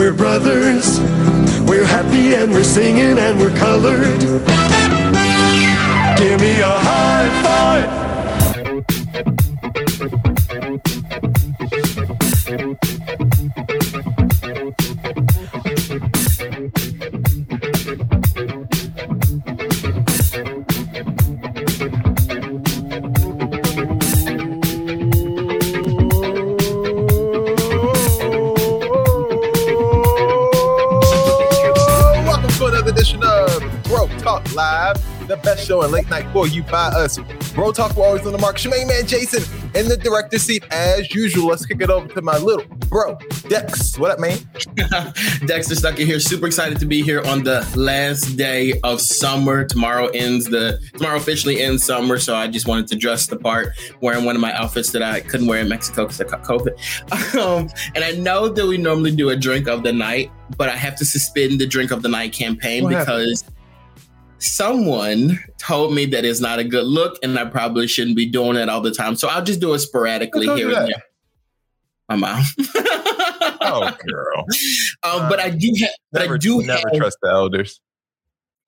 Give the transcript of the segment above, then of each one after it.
We're brothers. We're happy and we're singing and we're colored. Give me a high five. Show in late night for you by us. Bro Talk, we're always on the mark. Shemaine Man Jason in the director's seat as usual. Let's kick it over to my little bro, Dex. What up, man? Dexter Stuckey here. Super excited to be here on the last day of summer. Tomorrow ends the tomorrow officially ends summer, so I just wanted to dress the part, wearing one of my outfits that I couldn't wear in Mexico because I caught COVID. Um, and I know that we normally do a drink of the night, but I have to suspend the drink of the night campaign What happened? Because someone told me that it's not a good look, and I probably shouldn't be doing it all the time. So I'll just do it sporadically here you and that? there. My mom. Oh, girl. Um, but I do have, but Never, I do never have, trust the elders.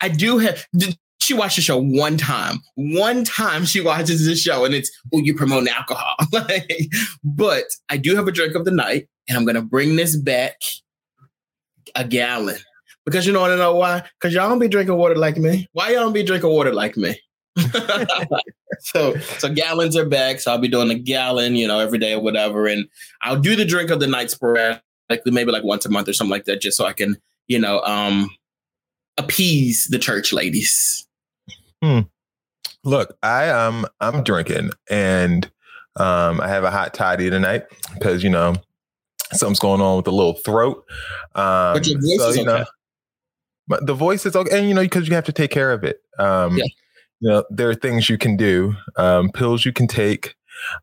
I do have. did- She watched the show one time. One time she watches the show, and it's oh, you promoting alcohol. Like, but I do have a drink of the night, and I'm gonna bring this back a gallon because you know I want to know why? Because y'all don't be drinking water like me. Why y'all don't be drinking water like me? so so gallons are back. So I'll be doing a gallon, you know, every day or whatever, and I'll do the drink of the night sporadically, maybe like once a month or something like that, just so I can, you know, um, appease the church ladies. Hmm. Look, I um I'm drinking and um I have a hot toddy tonight because you know something's going on with the little throat. Um But your voice so, is you know, okay. But the voice is okay, and you know because you have to take care of it. Um Yeah. you know there are things you can do, um pills you can take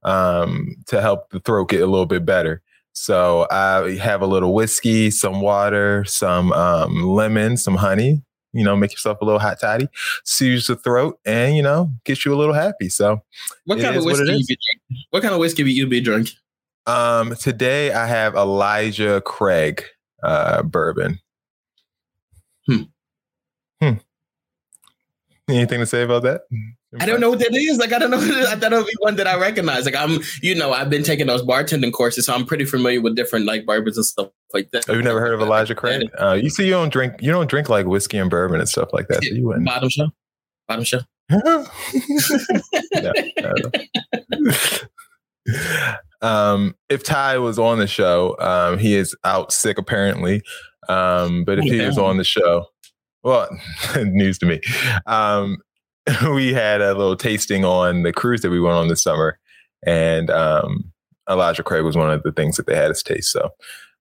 um to help the throat get a little bit better. So I have a little whiskey, some water, some um lemon, some honey. You know, make yourself a little hot toddy, soothes the throat, and you know, gets you a little happy. So What kind of is what whiskey you be? What kind of whiskey you be drinking? Um, today I have Elijah Craig uh, bourbon. Hmm. Hmm. Anything to say about that? I don't know what that is. Like I don't know. I thought it would be one that I recognize. Like I'm, you know, I've been taking those bartending courses, so I'm pretty familiar with different like bourbons and stuff like that. Have you never heard of Elijah Craig? Uh, you see, you don't drink. You don't drink like whiskey and bourbon and stuff like that. So you wouldn't. Bottom show. Bottom show. No, no. um, if Ty was on the show, um, he is out sick apparently. Um, but if he was on the show, well, news to me. Um, we had a little tasting on the cruise that we went on this summer, and um, Elijah Craig was one of the things that they had us taste. So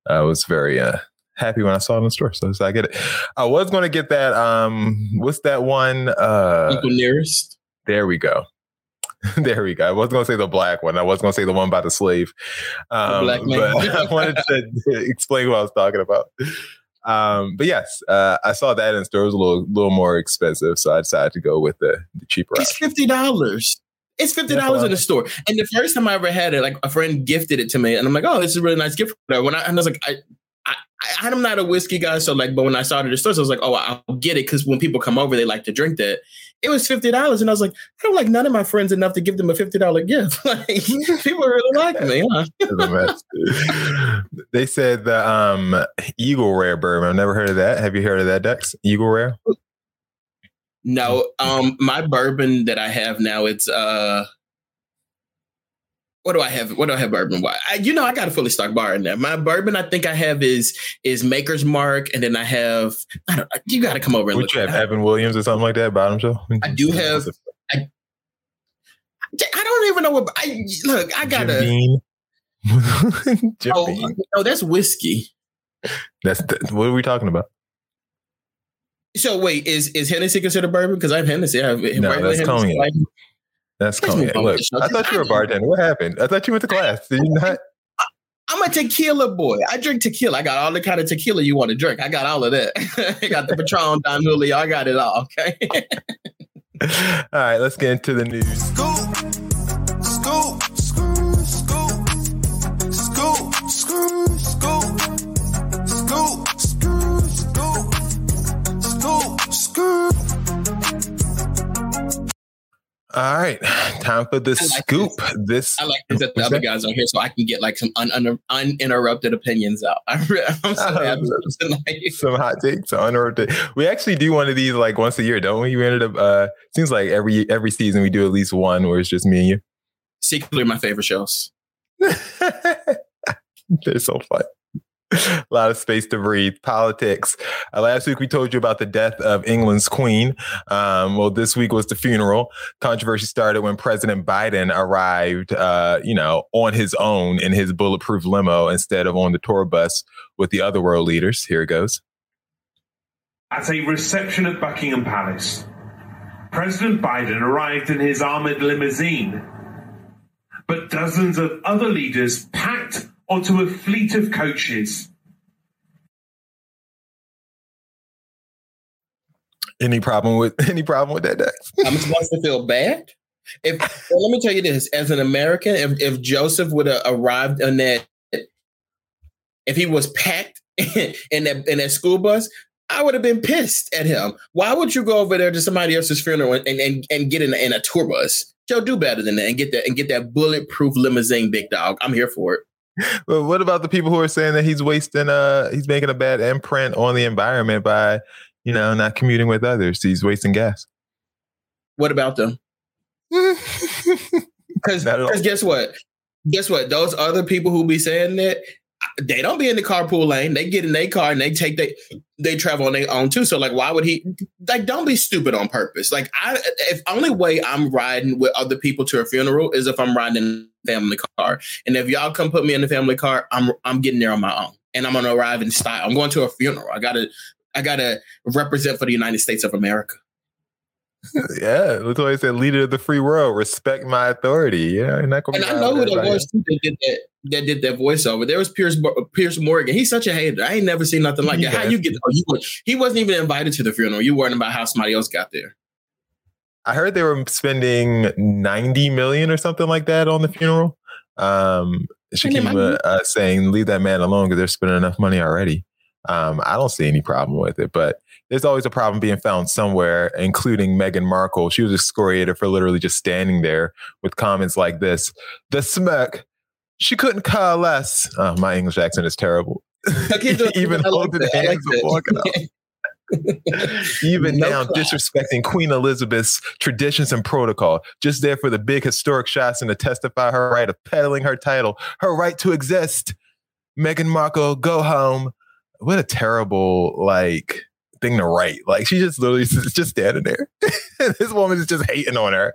I was very uh, happy when I saw it in the store. So, so I get it. I was going to get that. Um, what's that one? Uh, Uncle nearest. there we go. there we go. I wasn't going to say the black one. I was going to say the one by the slave. Um, black man. But I wanted to explain what I was talking about. Um, but yes, uh, I saw that in the store. It was a little, little more expensive, so I decided to go with the, the cheaper It's fifty dollars. It's fifty dollars in the store. And the first time I ever had it, like a friend gifted it to me, and I'm like, "Oh, this is a really nice gift." When I, and I was like, I, I, I, I'm not a whiskey guy, so like, but when I saw it at the store, so I was like, "Oh, I'll get it," because when people come over, they like to drink that. It was fifty dollars, and I was like, I don't like none of my friends enough to give them a fifty dollar gift. like, people really like me. Huh? It's a mess. they said the um, Eagle Rare bourbon. I've never heard of that. Have you heard of that, Dex? Eagle Rare? No, um, my bourbon that I have now, it's uh, what do I have? What do I have bourbon? Why? I, you know, I got a fully stocked bar in there. My bourbon, I think I have is is Maker's Mark, and then I have. I don't. You got to come over and Would look. you have. Evan Williams or something like that? Bottom show? I do have- I don't even know what. I look. I got a. Oh, no, that's whiskey. That's the, what are we talking about? So wait, is is Hennessy considered bourbon? Because I have Hennessy. I have No, that's Hennessy. cognac. Like, that's cognac. Look, I thought you were a bartender. What happened? I thought you went to class. Did you not? I'm a tequila boy. I drink tequila. I got all the kind of tequila you want to drink. I got all of that. I got the Patron, Don Julio. I got it all. Okay. all right, let's get into the news. Scoop, scoop, scoop, scoop, scoop, scoop, scoop, scoop, scoop, scoop right, time for the like scoop. This, I like this that the other guys on here, so I can get like some un, un, uninterrupted opinions out. I'm so happy tonight. some hot takes on uninterrupted. We actually do one of these like once a year, don't we? We ended up. uh Seems like every every season we do at least one where it's just me and you. Secretly, my favorite shows. They're so fun. A lot of space to breathe. Politics. Uh, last week we told you about the death of England's queen. Um, well, this week was the funeral. Controversy started when President Biden arrived, uh, you know, on his own in his bulletproof limo instead of on the tour bus with the other world leaders. Here it goes. At a reception at Buckingham Palace, President Biden arrived in his armored limousine, but dozens of other leaders packed onto a fleet of coaches. Any problem with any problem with that, Dex? I'm supposed to feel bad. If well, let me tell you this: as an American, if, if Joseph would have arrived on that, if he was packed in that in that school bus, I would have been pissed at him. Why would you go over there to somebody else's funeral and and, and get in, in a tour bus? Joe, do better than that and get that and get that bulletproof limousine, big dog. I'm here for it. Well, what about the people who are saying that he's wasting uh he's making a bad imprint on the environment by, you know, not commuting with others. He's wasting gas. What about them? Because Not at all. guess what? Guess what? Those other people who be saying that, they don't be in the carpool lane. They get in their car and they take they they travel on their own too. So like, why would he? Like, don't be stupid on purpose. Like, I if only way I'm riding with other people to a funeral is if I'm riding family car. And if y'all come put me in the family car, I'm I'm getting there on my own, and I'm gonna arrive in style. I'm going to a funeral. I gotta I gotta represent for the United States of America. yeah, Latoya said, "Leader of the free world, respect my authority." Yeah, not gonna And I know who that was too that did that, that did that voiceover. There was Piers Piers Morgan. He's such a hater. I ain't never seen nothing like that. How you get? Oh, you he wasn't even invited to the funeral. You worrying about how somebody else got there. I heard they were spending ninety million or something like that on the funeral. Um, Shakima uh, saying, "Leave that man alone because they're spending enough money already." Um, I don't see any problem with it, but there's always a problem being found somewhere, including Meghan Markle. She was excoriated for literally just standing there with comments like this: "The smirk, she couldn't care less." Oh, my English accent is terrible. Even holding like hands and walking out. Even No now, class. disrespecting Queen Elizabeth's traditions and protocol, just there for the big historic shots and to testify her right of peddling her title, her right to exist. Meghan Markle, go home. What a terrible like thing to write. Like she just literally is just standing there. this woman is just hating on her.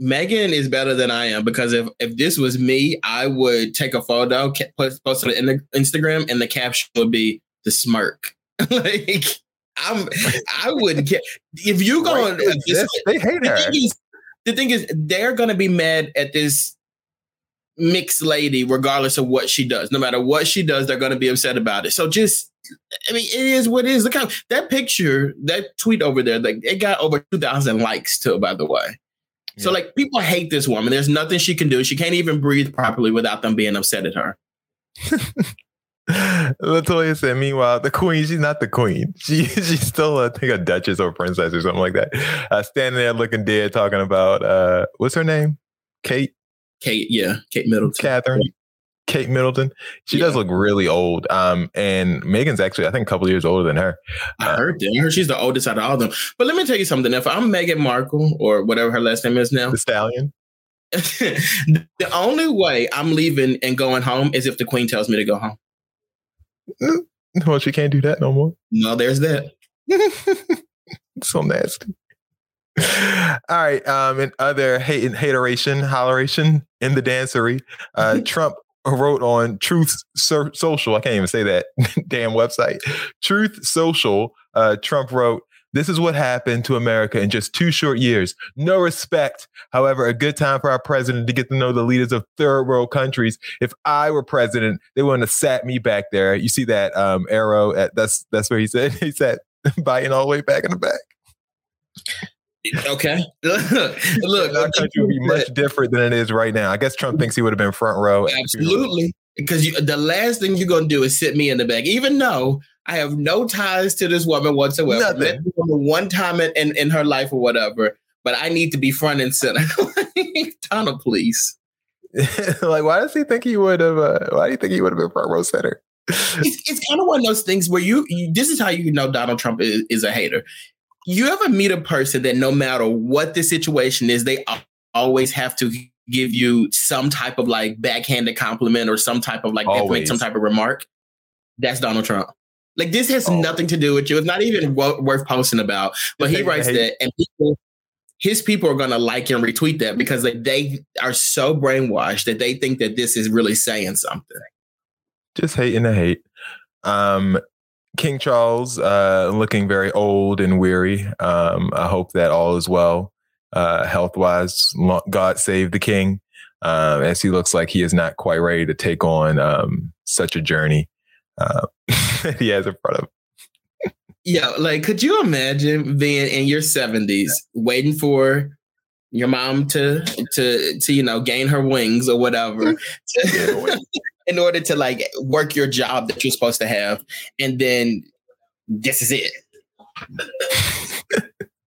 Meghan is better than I am because if if this was me, I would take a photo, post it on Instagram, and the caption would be the smirk. like I'm, I wouldn't care if you going. Right to they hate the her. thing is, the thing is, they're gonna be mad at this mixed lady, regardless of what she does. No matter what she does, they're gonna be upset about it. So just, I mean, it is what it is. Look how that picture, that tweet over there, like it got over two thousand likes too. By the way, so like people hate this woman. There's nothing she can do. She can't even breathe properly without them being upset at her. Latoya said, meanwhile, the queen, she's not the queen. She she's still, I think, a duchess or princess or something like that. Uh, standing there looking dead, talking about, uh, what's her name? Kate? Kate, yeah, Kate Middleton. Catherine? Kate Middleton. She does look really old. Um, and Meghan's actually, I think, a couple years older than her. I heard that. I heard she's the oldest out of all of them. But let me tell you something. If I'm Meghan Markle or whatever her last name is now, The stallion. the only way I'm leaving and going home is if the queen tells me to go home. Well, she can't do that no more. No, there's that. so nasty. All right. Um, and other hate and hateration, holleration in the dancery. Uh, Trump wrote on Truth so- Social. I can't even say that damn website. Truth Social. Uh, Trump wrote, "This is what happened to America in just two short years. No respect. However, a good time for our president to get to know the leaders of third world countries. If I were president, they wouldn't have sat me back there. You see that um, arrow? At that's that's where he said he sat Biden all the way back in the back. Okay. Look, our country would be much different than it is right now. I guess Trump thinks he would have been front row. Absolutely. Because you, the last thing you're going to do is sit me in the back, even though I have no ties to this woman whatsoever. Nothing. Met this woman one time in, in, in her life or whatever. but I need to be front and center. Donald, please. like, why does he think he would have? Uh, why do you think he would have been front row center? it's, it's kind of one of those things where you, you this is how you know Donald Trump is, is a hater. You ever meet a person that no matter what the situation is, they always have to give you some type of like backhanded compliment or some type of like make some type of remark. That's Donald Trump. Like this has oh. nothing to do with you. It's not even worth posting about. But he writes that, and people, his people are gonna like and retweet that because like they are so brainwashed that they think that this is really saying something. Just hating the hate. Um, King Charles, uh, looking very old and weary. Um, I hope that all is well, uh, health wise. God save the king, uh, as he looks like he is not quite ready to take on um, such a journey uh, he has in front of him. Yeah, like, could you imagine being in your seventies, waiting for your mom to to to you know gain her wings or whatever to, in order to like work your job that you're supposed to have, and then this is it.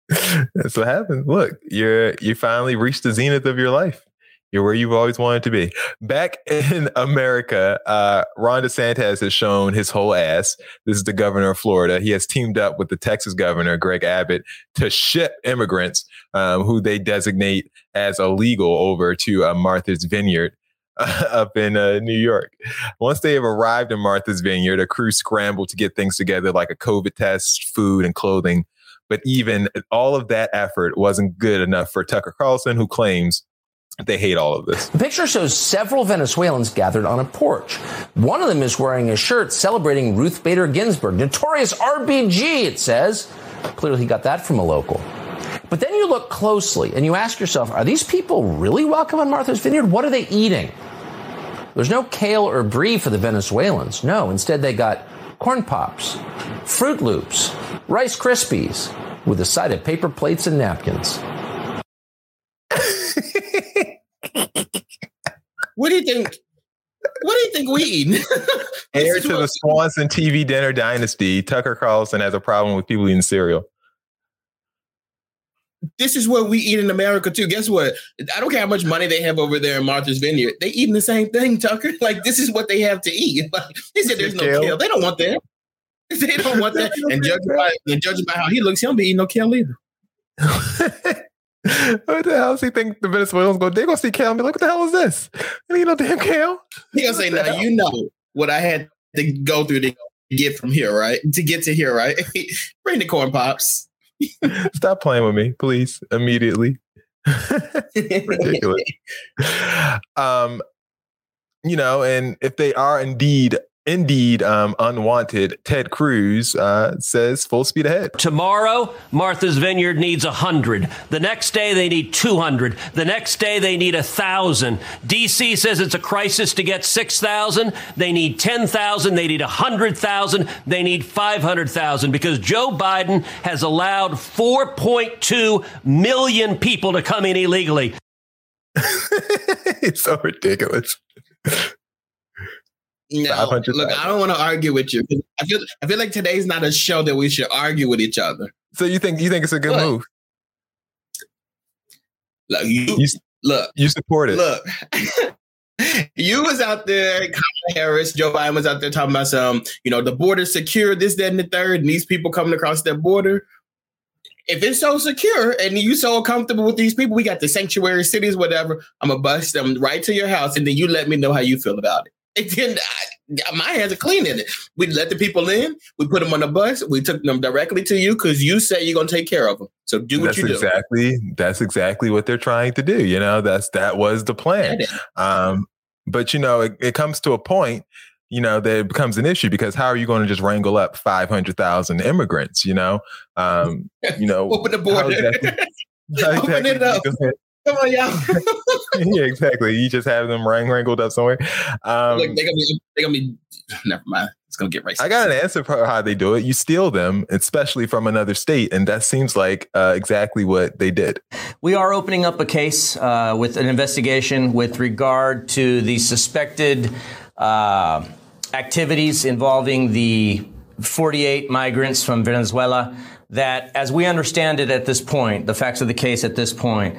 That's what happened. Look, you're you finally reached the zenith of your life. You're where you've always wanted to be. Back in America, uh, Ron DeSantis has shown his whole ass. This is the governor of Florida. He has teamed up with the Texas governor, Greg Abbott, to ship immigrants um, who they designate as illegal over to uh, Martha's Vineyard. up in uh, New York. Once they have arrived in Martha's Vineyard, a crew scrambled to get things together like a COVID test, food, and clothing. But even all of that effort wasn't good enough for Tucker Carlson, who claims they hate all of this. The picture shows several Venezuelans gathered on a porch. One of them is wearing a shirt celebrating Ruth Bader Ginsburg, notorious RBG, it says. Clearly, he got that from a local. But then you look closely and you ask yourself, are these people really welcome on Martha's Vineyard? What are they eating? There's no kale or brie for the Venezuelans. No, instead they got corn pops, Froot Loops, Rice Krispies, with a side of paper plates and napkins. What do you think? What do you think we eat? Heir to the Swanson TV dinner dynasty, Tucker Carlson has a problem with people eating cereal. This is what we eat in America too. Guess what? I don't care how much money they have over there in Martha's Vineyard. They eating the same thing, Tucker. Like this is what they have to eat. Like, they said there's no kale. kale. They don't want that. They don't want that. And judging by and judging by how he looks, he don't be eating no kale either. What the hell does he think the Venezuelans go? They gonna see kale and be like, "What the hell is this?" And you know, damn kale. He gonna say, "Now you know what I had to go through to get from here, right? To get to here, right? Bring the corn pops." Stop playing with me, please, immediately. Ridiculous. um, you know, and if they are indeed indeed um, unwanted, Ted Cruz uh, says full speed ahead. Tomorrow, Martha's Vineyard needs a 100. The next day, they need 200. The next day, they need a 1,000. D.C. says it's a crisis to get 6,000. They need 10,000. They need 100,000. They need 500,000 because Joe Biden has allowed 4.2 million people to come in illegally. it's so ridiculous. No, look, I don't want to argue with you. I feel I feel like today's not a show that we should argue with each other. So you think you think it's a good look, move? Look, you, you look, you support it. Look, you was out there, Kamala Harris, Joe Biden was out there talking about some, you know, the border secure, this, that, and the third, and these people coming across that border. If it's so secure and you so comfortable with these people, we got the sanctuary cities, whatever. I'm gonna bust them right to your house, and then you let me know how you feel about it. And then I, my hands are clean in it. We let the people in. We put them on the bus. We took them directly to you because you say you're going to take care of them. So do what that's you do. Exactly. That's exactly what they're trying to do. You know, that's that was the plan. Um, but you know, it, it comes to a point you know, that it becomes an issue because how are you going to just wrangle up 500,000 immigrants, you know? Um, you know, open the border. Open it up. Come on, y'all. yeah, exactly. You just have them wrang- wrangled up somewhere. Um, Look, they're gonna be. They're gonna be. Never mind. It's gonna get racist. I got an answer for how they do it. You steal them, especially from another state, and that seems like uh, exactly what they did. We are opening up a case uh, with an investigation with regard to the suspected uh, activities involving the 48 migrants from Venezuela that, as we understand it at this point, the facts of the case at this point,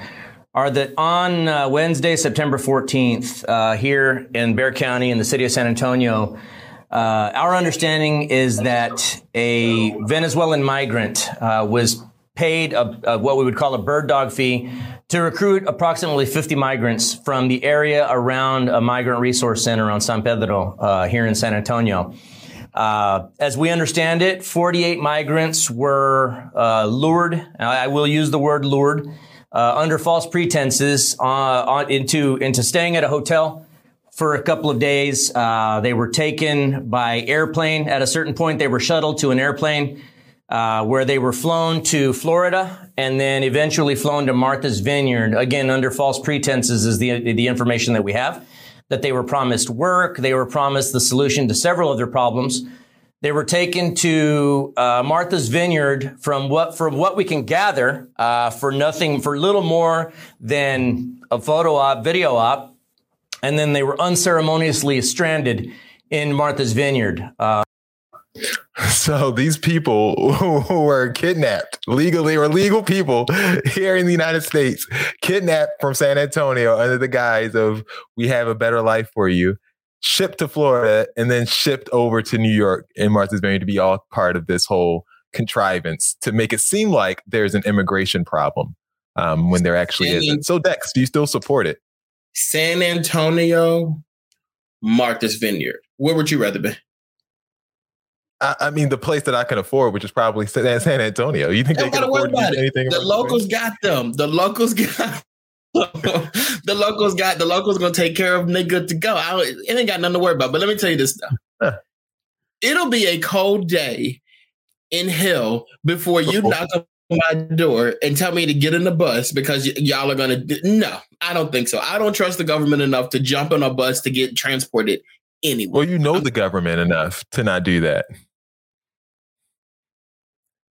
are that on uh, Wednesday, September 14th, uh, here in Bexar County in the city of San Antonio, uh, our understanding is that a Venezuelan migrant uh, was paid a, a, what we would call a bird dog fee to recruit approximately 50 migrants from the area around a migrant resource center on San Pedro uh, here in San Antonio. Uh, as we understand it, 48 migrants were uh, lured. I will use the word lured uh, under false pretenses uh, on, into into staying at a hotel for a couple of days. Uh, they were taken by airplane. At a certain point, they were shuttled to an airplane uh, where they were flown to Florida and then eventually flown to Martha's Vineyard. Again, under false pretenses is the the information that we have. That they were promised work. They were promised the solution to several of their problems. They were taken to uh, Martha's Vineyard from what from what we can gather uh, for nothing for little more than a photo op, video op, and then they were unceremoniously stranded in Martha's Vineyard. Uh, so these people who were kidnapped legally or legal people here in the United States, kidnapped from San Antonio under the guise of "we have a better life for you." Shipped to Florida and then shipped over to New York and Martha's Vineyard to be all part of this whole contrivance to make it seem like there's an immigration problem um, when there actually isn't. So, Dex, do you still support it? San Antonio, Martha's Vineyard. Where would you rather be? I, I mean, the place that I can afford, which is probably San Antonio. You think they can afford anything? The locals got them. The locals got the locals got the locals gonna take care of them. They good to go. I, it ain't got nothing to worry about. But let me tell you this though. Huh. It'll be a cold day in hell before you knock on my door and tell me to get in the bus because y- y'all are gonna. No, I don't think so. I don't trust the government enough to jump on a bus to get transported anywhere. Well, you know I'm, the government enough to not do that.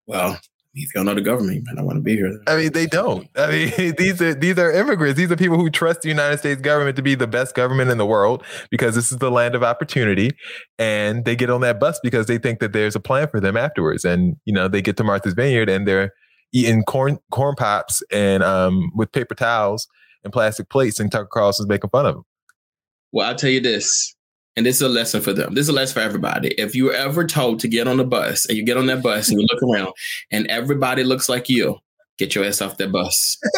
Well, if y'all know the government, man, I don't want to be here. I mean, they don't. I mean, these are these are immigrants. These are people who trust the United States government to be the best government in the world because this is the land of opportunity, and they get on that bus because they think that there's a plan for them afterwards. And you know, they get to Martha's Vineyard and they're eating corn corn pops and um, with paper towels and plastic plates, and Tucker Carlson's making fun of them. Well, I'll tell you this and this is a lesson for them. This is a lesson for everybody. If you were ever told to get on the bus and you get on that bus and you look around and everybody looks like you, get your ass off that bus.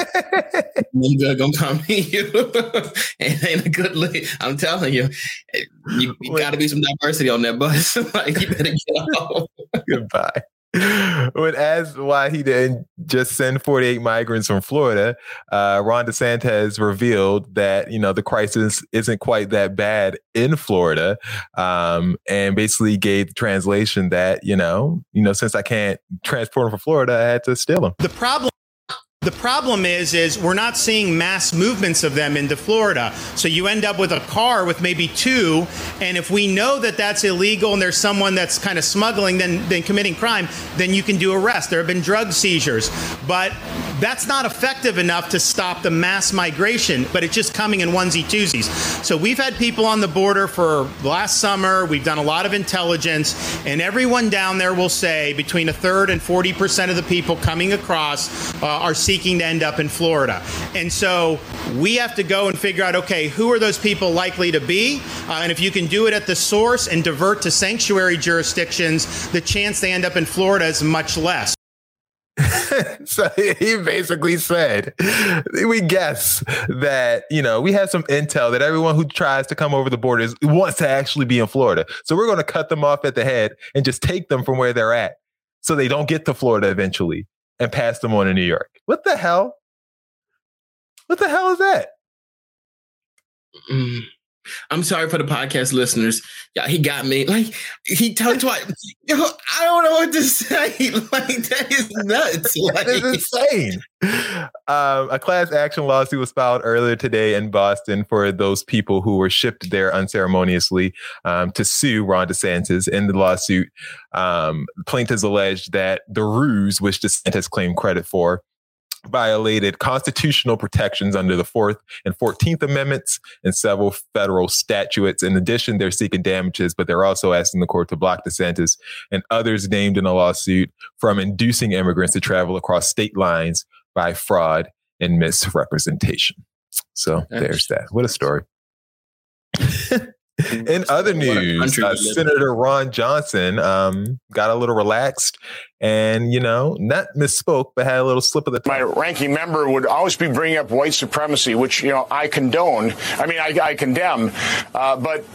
Nigga gonna come you. it ain't a good look. I'm telling you, you, you got to be some diversity on that bus. like you better get off. Goodbye. When asked why he didn't just send 48 migrants from Florida, uh, Ron DeSantis revealed that you know the crisis isn't quite that bad in Florida, um, and basically gave the translation that you know you know since I can't transport them from Florida, I had to steal them. The problem the problem is, is we're not seeing mass movements of them into Florida. So you end up with a car with maybe two, and if we know that that's illegal and there's someone that's kind of smuggling, then then committing crime, then you can do arrest. There have been drug seizures, but that's not effective enough to stop the mass migration. But it's just coming in onesie twosies. So we've had people on the border for last summer. We've done a lot of intelligence, and everyone down there will say between a third and forty percent of the people coming across uh, are seeking to end up in Florida. And so we have to go and figure out okay, who are those people likely to be? Uh, and if you can do it at the source and divert to sanctuary jurisdictions, the chance they end up in Florida is much less. so he basically said, we guess that, you know, we have some intel that everyone who tries to come over the borders wants to actually be in Florida. So we're going to cut them off at the head and just take them from where they're at so they don't get to Florida eventually and pass them on to New York. What the hell? What the hell is that? Mm. I'm sorry for the podcast listeners. Yeah, he got me. Like he told twice. Yo, I don't know what to say. Like that is nuts. Like, that is insane. Um, a class action lawsuit was filed earlier today in Boston for those people who were shipped there unceremoniously um, to sue Ron DeSantis. In the lawsuit, um, plaintiffs alleged that the ruse, which DeSantis claimed credit for, violated constitutional protections under the Fourth and 14th Amendments and several federal statutes. In addition, they're seeking damages, but they're also asking the court to block DeSantis and others named in a lawsuit from inducing immigrants to travel across state lines by fraud and misrepresentation. So there's that. What a story. In other news, uh, Senator Ron Johnson um, got a little relaxed and, you know, not misspoke, but had a little slip of the tongue. My ranking member would always be bringing up white supremacy, which, you know, I condone. I mean, I, I condemn, uh, but.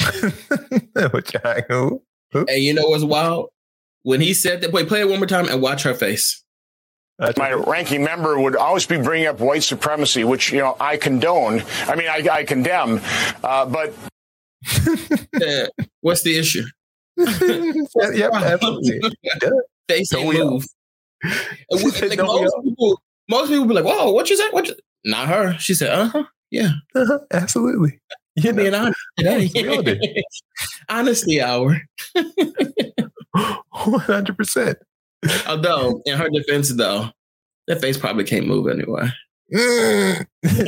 which I, who, who? And you know what's wild? When he said that, wait, play it one more time and watch her face. My ranking member would always be bringing up white supremacy, which you know I condone. I mean, I, I condemn, uh, but what's the issue? yep, absolutely. they say move. like most, people, most people be like, "Whoa, what you say? What?" You? Not her. She said, "Uh huh, yeah, uh-huh, absolutely." You being honest today. Honesty hour. One hundred percent. Although, in her defense, though, that face probably can't move anyway.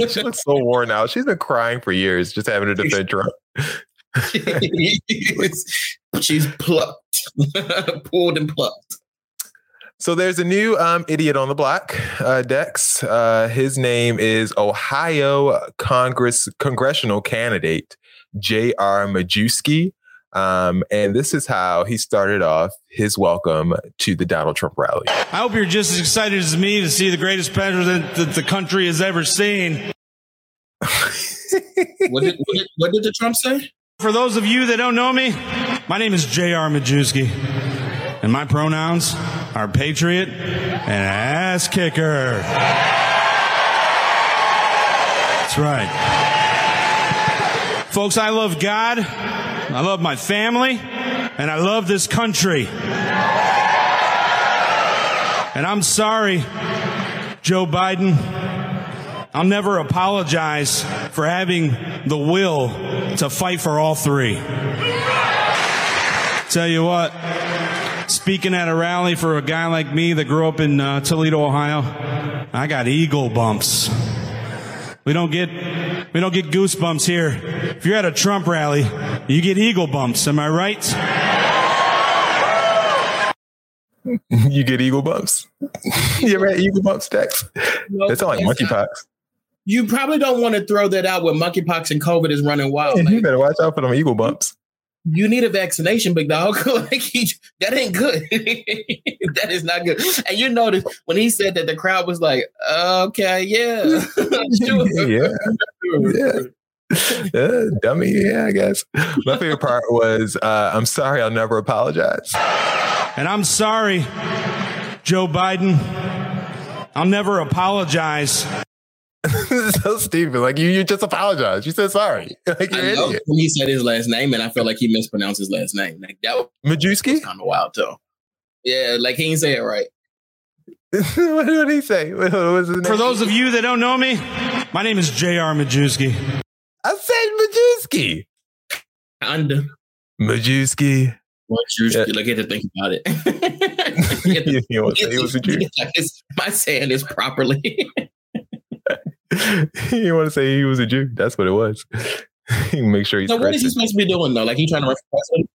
she looks so worn out. She's been crying for years, just having to defend Trump. She's plucked, pulled and plucked. So there's a new um, idiot on the block, uh, Dex. Uh, his name is Ohio Congress congressional candidate J.R. Majewski. Um, and this is how he started off his welcome to the Donald Trump rally. I hope you're just as excited as me to see the greatest president that the country has ever seen. what, did, what, did, what did the Trump say? For those of you that don't know me, my name is J.R. Majewski, and my pronouns are patriot and ass kicker. That's right. Folks, I love God, I love my family, and I love this country. And I'm sorry, Joe Biden. I'll never apologize for having the will to fight for all three. Tell you what, speaking at a rally for a guy like me that grew up in uh, Toledo, Ohio, I got eagle bumps. We don't get we don't get goosebumps here. If you're at a Trump rally, you get eagle bumps. Am I right? you get eagle bumps. you ever had eagle bumps, Dex? No, it's like monkeypox you probably don't want to throw that out when monkeypox and COVID is running wild. Yeah, you better watch out for them eagle bumps. You need a vaccination, big dog. like he, that ain't good. that is not good. And you notice when he said that, the crowd was like, "Okay, yeah, yeah, yeah." yeah, dummy. Yeah, I guess. My favorite part was, uh, "I'm sorry, I'll never apologize." And I'm sorry, Joe Biden. I'll never apologize so stupid. Like you, you just apologize. You said sorry. Like you're I know idiot. he said his last name, and I feel like he mispronounced his last name. Like that was Majewski. Kind of wild too. Yeah, like he didn't say it right. what did he say? What was his name? For those of you that don't know me, my name is J.R. Majewski. I said Majewski. Under Majewski. Majewski. Yeah. Like, get to think about it. you, you want say he was a Jew? Am I saying this properly? You want to say he was a Jew? That's what it was. Make sure he's. So what is he supposed to be doing though? Like he trying to run for president?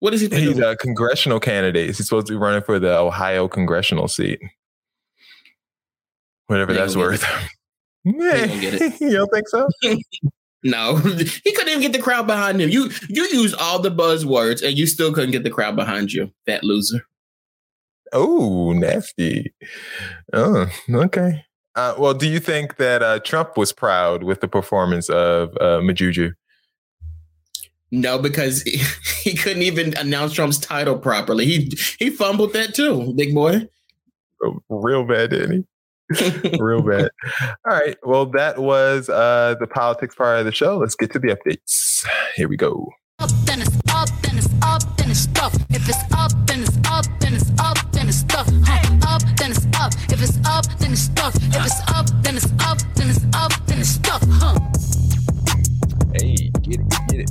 What is he? He's doing? a congressional candidate. He's supposed to be running for the Ohio congressional seat. Whatever that's worth. Yeah, you don't think so? no, he couldn't even get the crowd behind him. You you use all the buzzwords and you still couldn't get the crowd behind you, That loser. Oh, nasty. Oh, okay. Uh, well, do you think that uh, Trump was proud with the performance of uh, Majuju? No, because he, he, couldn't even announce Trump's title properly. He he fumbled that too, big boy. Oh, real bad, didn't he? Real bad. All right. Well, that was uh, the politics part of the show. Let's get to the updates. Here we go. Up, then it's up, then it's up, then it's stuff. If it's up, then it's up, then it's up, then it's stuff. Huh. Up. If it's up, then it's stuff. If it's up, then it's up, then it's up, then it's stuff. Huh. Hey, get it, get it.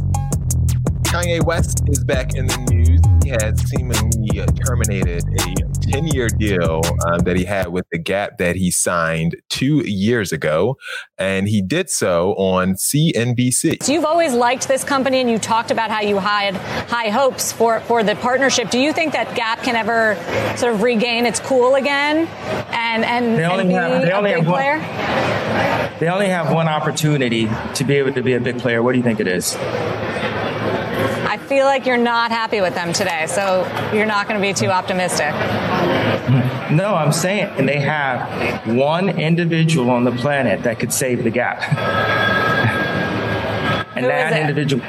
Kanye West is back in the news. He has seemingly terminated a 10 year deal um, that he had with the Gap that he signed two years ago. And he did so on CNBC. So you've always liked this company and you talked about how you had high hopes for, for the partnership. Do you think that Gap can ever sort of regain its cool again and, and, They only and be have- they a only big have one- player? They only have one opportunity to be able to be a big player. What do you think it is? I feel like you're not happy with them today, so you're not going to be too optimistic. No, I'm saying and they have one individual on the planet that could save the gap. and Who that individual.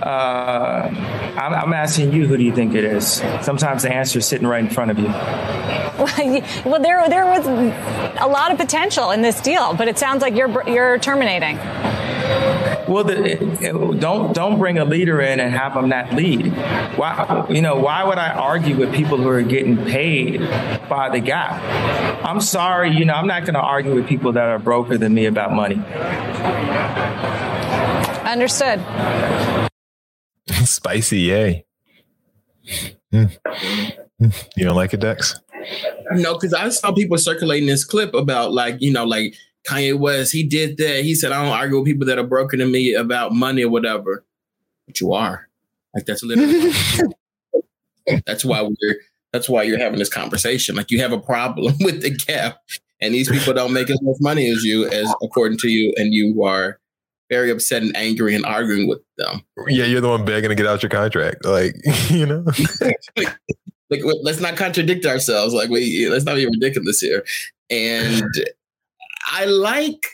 Uh, I'm, I'm asking you, who do you think it is? Sometimes the answer is sitting right in front of you. well, there there was a lot of potential in this deal, but it sounds like you're you're terminating. Well, the, it- it- don't don't bring a leader in and have them not lead. Why you know why would I argue with people who are getting paid by the gap? I'm sorry, you know I'm not going to argue with people that are broker than me about money. Understood. Spicy, yay. Mm. Mm. You don't like it, Dex? No, because I saw people circulating this clip about like, you know, like Kanye West, he did that. He said, I don't argue with people that are broken to me about money or whatever. But you are. Like that's literally that's why we're that's why you're having this conversation. Like you have a problem with the gap and these people don't make as much money as you as according to you, and you are very upset and angry and arguing with them. Yeah, you're the one begging to get out your contract. Like, you know? like w- let's not contradict ourselves like we let's not be ridiculous here and i like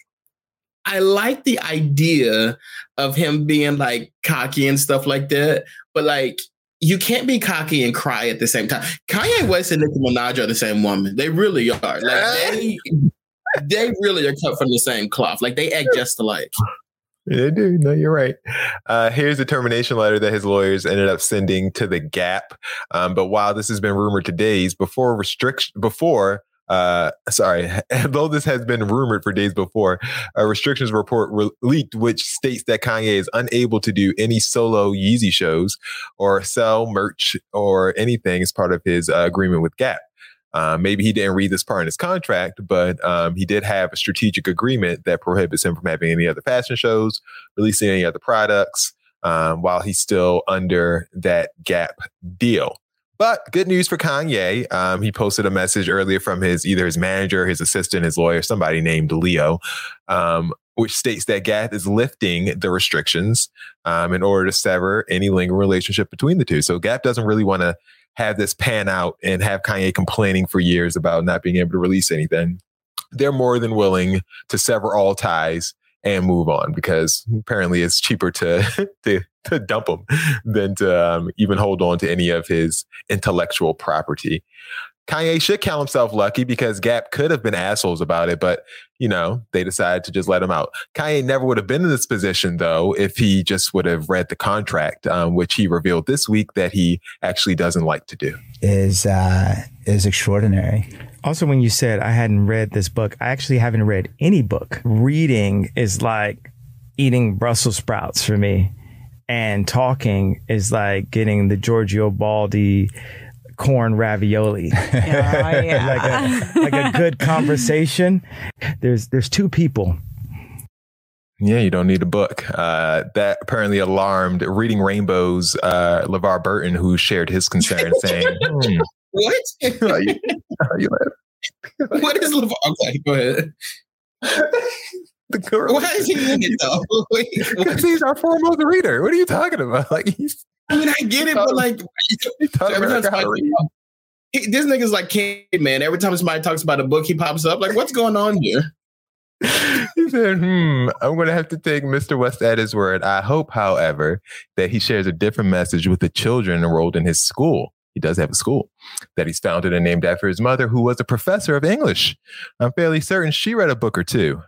i like the idea of him being like cocky and stuff like that but like you can't be cocky and cry at the same time kanye west and nicki minaj are the same woman they really are like they they really are cut from the same cloth like they act just alike they do. No, you're right. Uh, here's the termination letter that his lawyers ended up sending to the Gap. Um, but while this has been rumored to days before restriction, before uh, sorry, though this has been rumored for days before, a restrictions report re- leaked, which states that Kanye is unable to do any solo Yeezy shows or sell merch or anything as part of his uh, agreement with Gap. Uh, maybe he didn't read this part in his contract, but um, he did have a strategic agreement that prohibits him from having any other fashion shows, releasing any other products, um, while he's still under that Gap deal. But good news for Kanye. Um, he posted a message earlier from his either his manager, his assistant, his lawyer, somebody named Leo, um, which states that Gap is lifting the restrictions um, in order to sever any lingering relationship between the two. So Gap doesn't really want to have this pan out and have Kanye complaining for years about not being able to release anything. They're more than willing to sever all ties and move on because apparently it's cheaper to to, to dump him than to um, even hold on to any of his intellectual property. Kanye should count himself lucky because Gap could have been assholes about it, but you know, they decided to just let him out. Kanye never would have been in this position though if he just would have read the contract, um, which he revealed this week that he actually doesn't like to do. is uh, is extraordinary. Also, when you said I hadn't read this book, I actually haven't read any book. Reading is like eating Brussels sprouts for me, and talking is like getting the Giorgio Baldi corn ravioli. yeah. like, a, like a good conversation. There's there's two people. Yeah, you don't need a book. Uh, that apparently alarmed Reading Rainbows uh, LeVar Burton, who shared his concern, saying, hmm, what How you, how you laugh? what is LeVar? Okay, go ahead. The girl. Why is he in it though? Because he's our foremost reader. What are you talking about? Like he's I mean, I get it, but like, every time America how to somebody- he- this nigga's like caveman. Every time somebody talks about a book, he pops up. Like, what's going on here? He said, hmm, I'm going to have to take Mr. West at his word. I hope, however, that he shares a different message with the children enrolled in his school. He does have a school that he's founded and named after his mother, who was a professor of English. I'm fairly certain she read a book or two.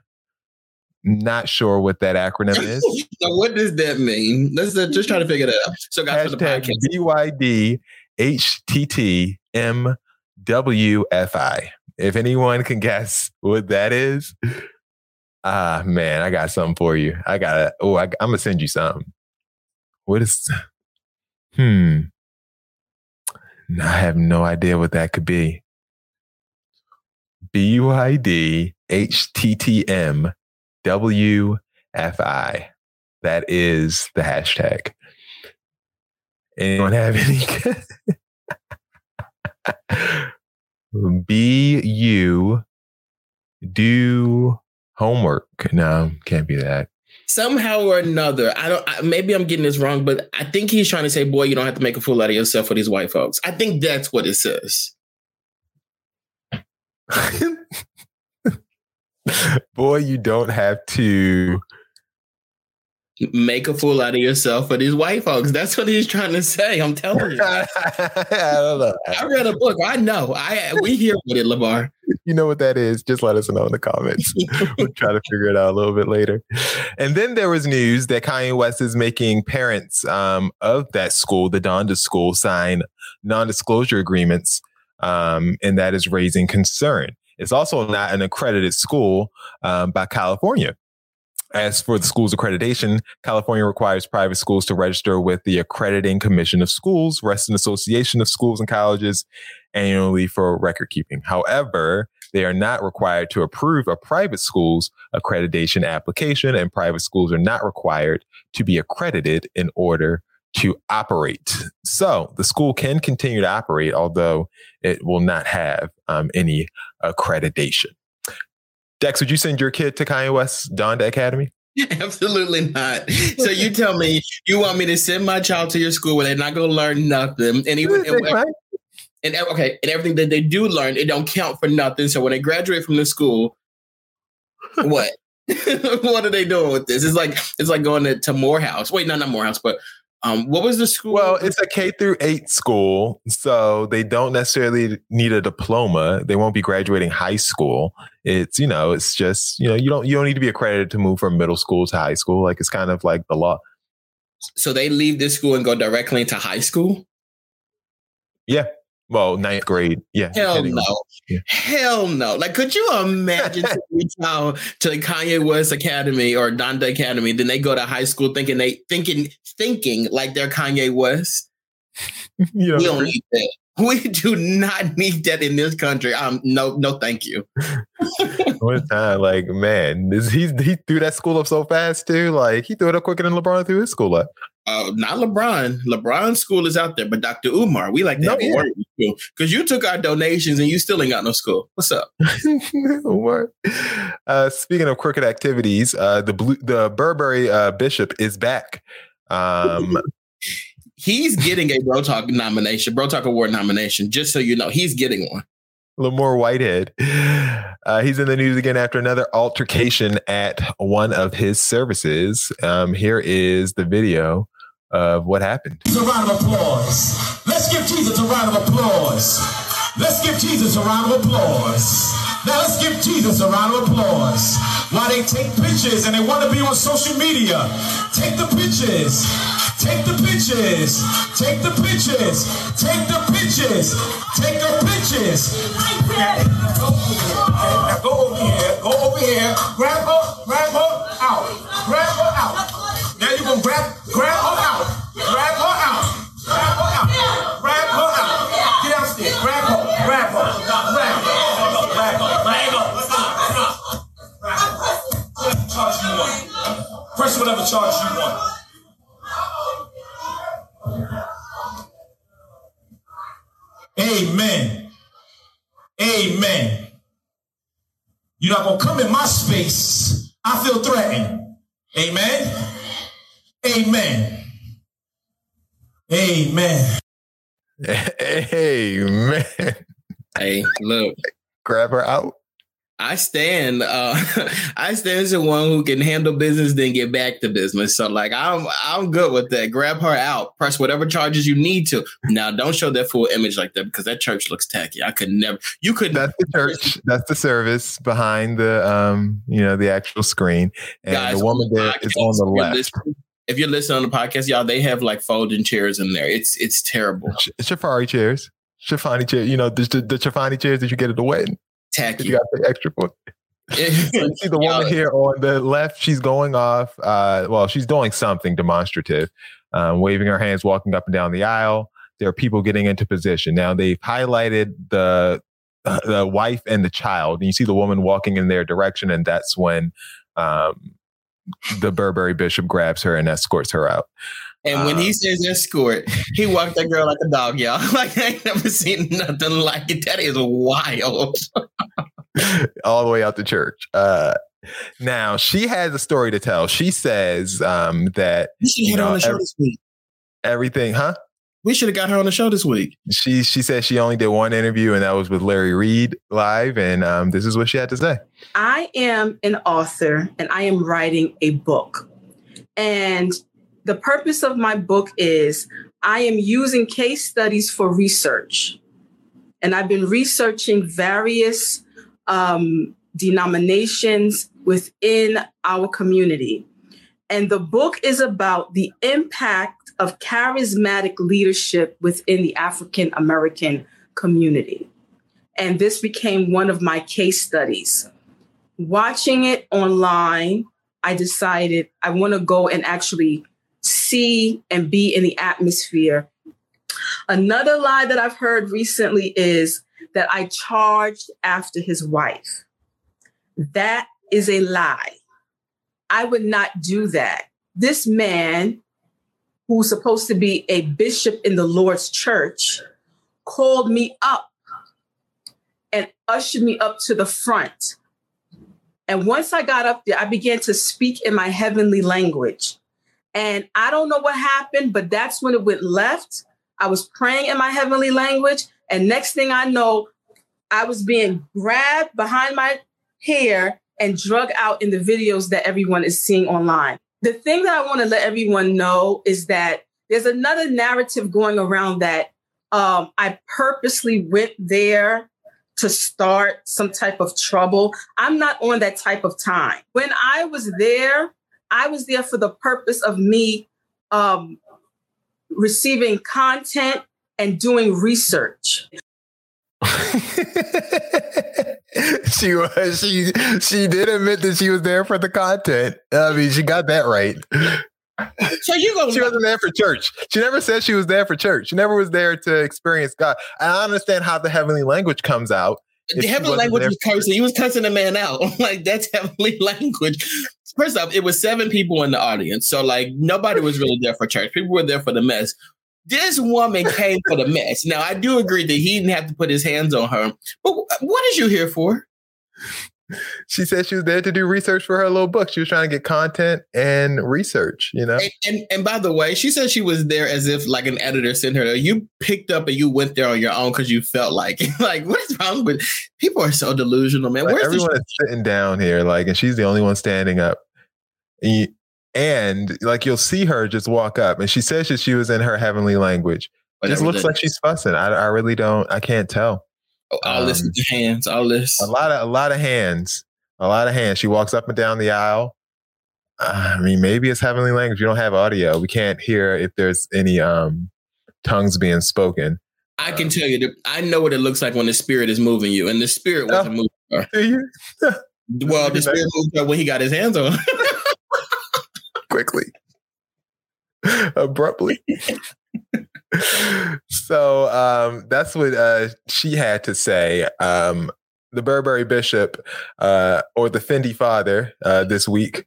Not sure what that acronym is. so what does that mean? Let's uh, just try to figure that out. So, guys, for the Hashtag podcast, BYD HTTMWFI. If anyone can guess what that is, ah, man, I got something for you. I got oh, I, I'm going to send you something. What is, hmm. I have no idea what that could be. B U I D H T T M W F I. That is the hashtag. Anyone have any? B U do homework. No, can't be that. Somehow or another, I don't. I, maybe I'm getting this wrong, but I think he's trying to say, "Boy, you don't have to make a fool out of yourself for these white folks." I think that's what it says. Boy, you don't have to make a fool out of yourself for these white folks. That's what he's trying to say. I'm telling you. I don't know. I read a book. I know. I we hear with it, Lavar. You know what that is? Just let us know in the comments. we'll try to figure it out a little bit later. And then there was news that Kanye West is making parents um, of that school, the Donda School, sign non-disclosure agreements, um, and that is raising concern. It's also not an accredited school um, by California. As for the school's accreditation, California requires private schools to register with the Accrediting Commission of Schools, Western Association of Schools and Colleges, annually for record keeping. However, they are not required to approve a private school's accreditation application, and private schools are not required to be accredited in order to operate. So the school can continue to operate, although it will not have um, any accreditation. Dex, would you send your kid to Kanye West's Donda Academy? Absolutely not. So you tell me you want me to send my child to your school where they're not going to learn nothing, and even and, and, okay, and everything that they do learn, it don't count for nothing. So when they graduate from the school, what? what are they doing with this? It's like it's like going to, to Morehouse. Wait, no, not Morehouse, but um, what was the school? Well, it's a K through eight school, so they don't necessarily need a diploma. They won't be graduating high school. It's you know, it's just you know, you don't you don't need to be accredited to move from middle school to high school. Like it's kind of like the law. So they leave this school and go directly into high school. Yeah, well, ninth grade. Yeah. Hell no. Yeah. Hell no. Like, could you imagine to reach out to Kanye West Academy or Donda Academy, then they go to high school thinking they thinking thinking like they're Kanye West? we don't need that. We do not need that in this country. Um, no, no, thank you. One time, like man, this, he he threw that school up so fast too. Like he threw it up quicker than LeBron threw his school up. Uh, not LeBron. LeBron's school is out there, but Dr. Umar, we like to have no, a you because you took our donations and you still ain't got no school. What's up? what? Uh, speaking of crooked activities, uh, the blue, the Burberry uh, bishop is back. Um, he's getting a Bro Talk nomination, Bro Talk Award nomination. Just so you know, he's getting one. Lamor Whitehead. Uh, he's in the news again after another altercation at one of his services. Um, here is the video of what happened. A round of applause. Let's give Jesus a round of applause. Let's give Jesus a round of applause. Now let's give Jesus a round of applause. While they take pictures and they want to be on social media, take the pictures. Take the pictures. Take the pictures. Take the pictures. Take the pictures. Now go over here. Go over here. Grab her stand. Uh, I stand as the one who can handle business, then get back to business. So, like, I'm I'm good with that. Grab her out, press whatever charges you need to. Now, don't show that full image like that because that church looks tacky. I could never. You could. That's the church. That's the service behind the um, you know, the actual screen, and Guys, the woman there is on the left. If you're listening on the podcast, y'all, they have like folding chairs in there. It's it's terrible. Shafari chairs, Shafani chair. You know, the the, the Shafani chairs that you get at the wedding tacky. You got the extra for. you see the woman here on the left. She's going off. Uh, well, she's doing something demonstrative, um, waving her hands, walking up and down the aisle. there are people getting into position. Now they've highlighted the the wife and the child, and you see the woman walking in their direction, and that's when um, the Burberry bishop grabs her and escorts her out. And when he Um, says escort, he walked that girl like a dog, y'all. Like I ain't never seen nothing like it. That is wild. all the way out to church. Uh, now she has a story to tell. She says um, that We should get her know, on the show ev- this week. everything, huh? We should have got her on the show this week. She she said she only did one interview, and that was with Larry Reid live, and um, this is what she had to say. I am an author and I am writing a book. And the purpose of my book is I am using case studies for research. And I've been researching various um, denominations within our community. And the book is about the impact of charismatic leadership within the African American community. And this became one of my case studies watching it online, I decided I want to go and actually see and be in the atmosphere. Another lie that I've heard recently is that I charged after his wife. That is a lie. I would not do that. This man, who's supposed to be a bishop in the Lord's church, called me up and ushered me up to the front. And once I got up there, I began to speak in my heavenly language. And I don't know what happened, but that's when it went left. I was praying in my heavenly language. And next thing I know, I was being grabbed behind my hair and drug out in the videos that everyone is seeing online. The thing that I want to let everyone know is that there's another narrative going around that um, I purposely went there to start some type of trouble. I'm not on that type of time. When I was there, I was there for the purpose of me um, receiving content and doing research. she was she she did admit that she was there for the content. I mean, she got that right. So you go. She wasn't there for church. She never said she was there for church. She never was there to experience God. And I understand how the heavenly language comes out. The heavenly language was cursing. He was cursing the man out. like that's heavenly language. First off, it was seven people in the audience. So like nobody was really there for church. People were there for the mess. This woman came for the mess. Now I do agree that he didn't have to put his hands on her. But what is you here for? She said she was there to do research for her little book. She was trying to get content and research, you know? And, and and by the way, she said she was there as if like an editor sent her there. You picked up and you went there on your own because you felt like like what is wrong with people are so delusional, man. Like, everyone is sitting down here, like, and she's the only one standing up. And, like you'll see her just walk up, and she says that she was in her heavenly language. It just looks like she's fussing. I, I really don't. I can't tell. all this Um, with the hands, all this. A lot of a lot of hands, a lot of hands. She walks up and down the aisle. I mean, maybe it's heavenly language. We don't have audio. We can't hear if there's any um tongues being spoken. I can tell you that I know what it looks like when the spirit is moving you, and the spirit wasn't moving her. Well, the spirit moved her when he got his hands on. quickly, abruptly. so um, that's what uh, she had to say. Um, the Burberry Bishop uh, or the Fendi Father uh, this week,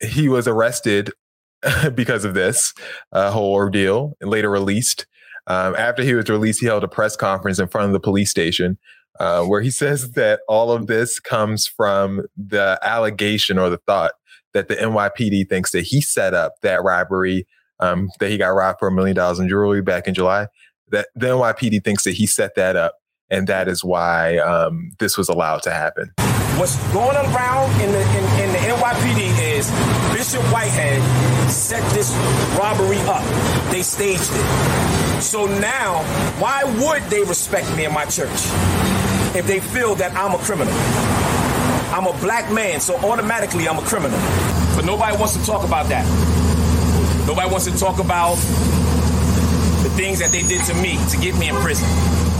he was arrested because of this uh, whole ordeal and later released. Um, after he was released, he held a press conference in front of the police station uh, where he says that all of this comes from the allegation or the thought that the NYPD thinks that he set up that robbery, um, that he got robbed for a million dollars in jewelry back in July. That the NYPD thinks that he set that up, and that is why um, this was allowed to happen. What's going on around in the in, in the NYPD is Bishop Whitehead set this robbery up. They staged it. So now, why would they respect me in my church if they feel that I'm a criminal? I'm a black man, so automatically I'm a criminal. But nobody wants to talk about that. Nobody wants to talk about the things that they did to me to get me in prison.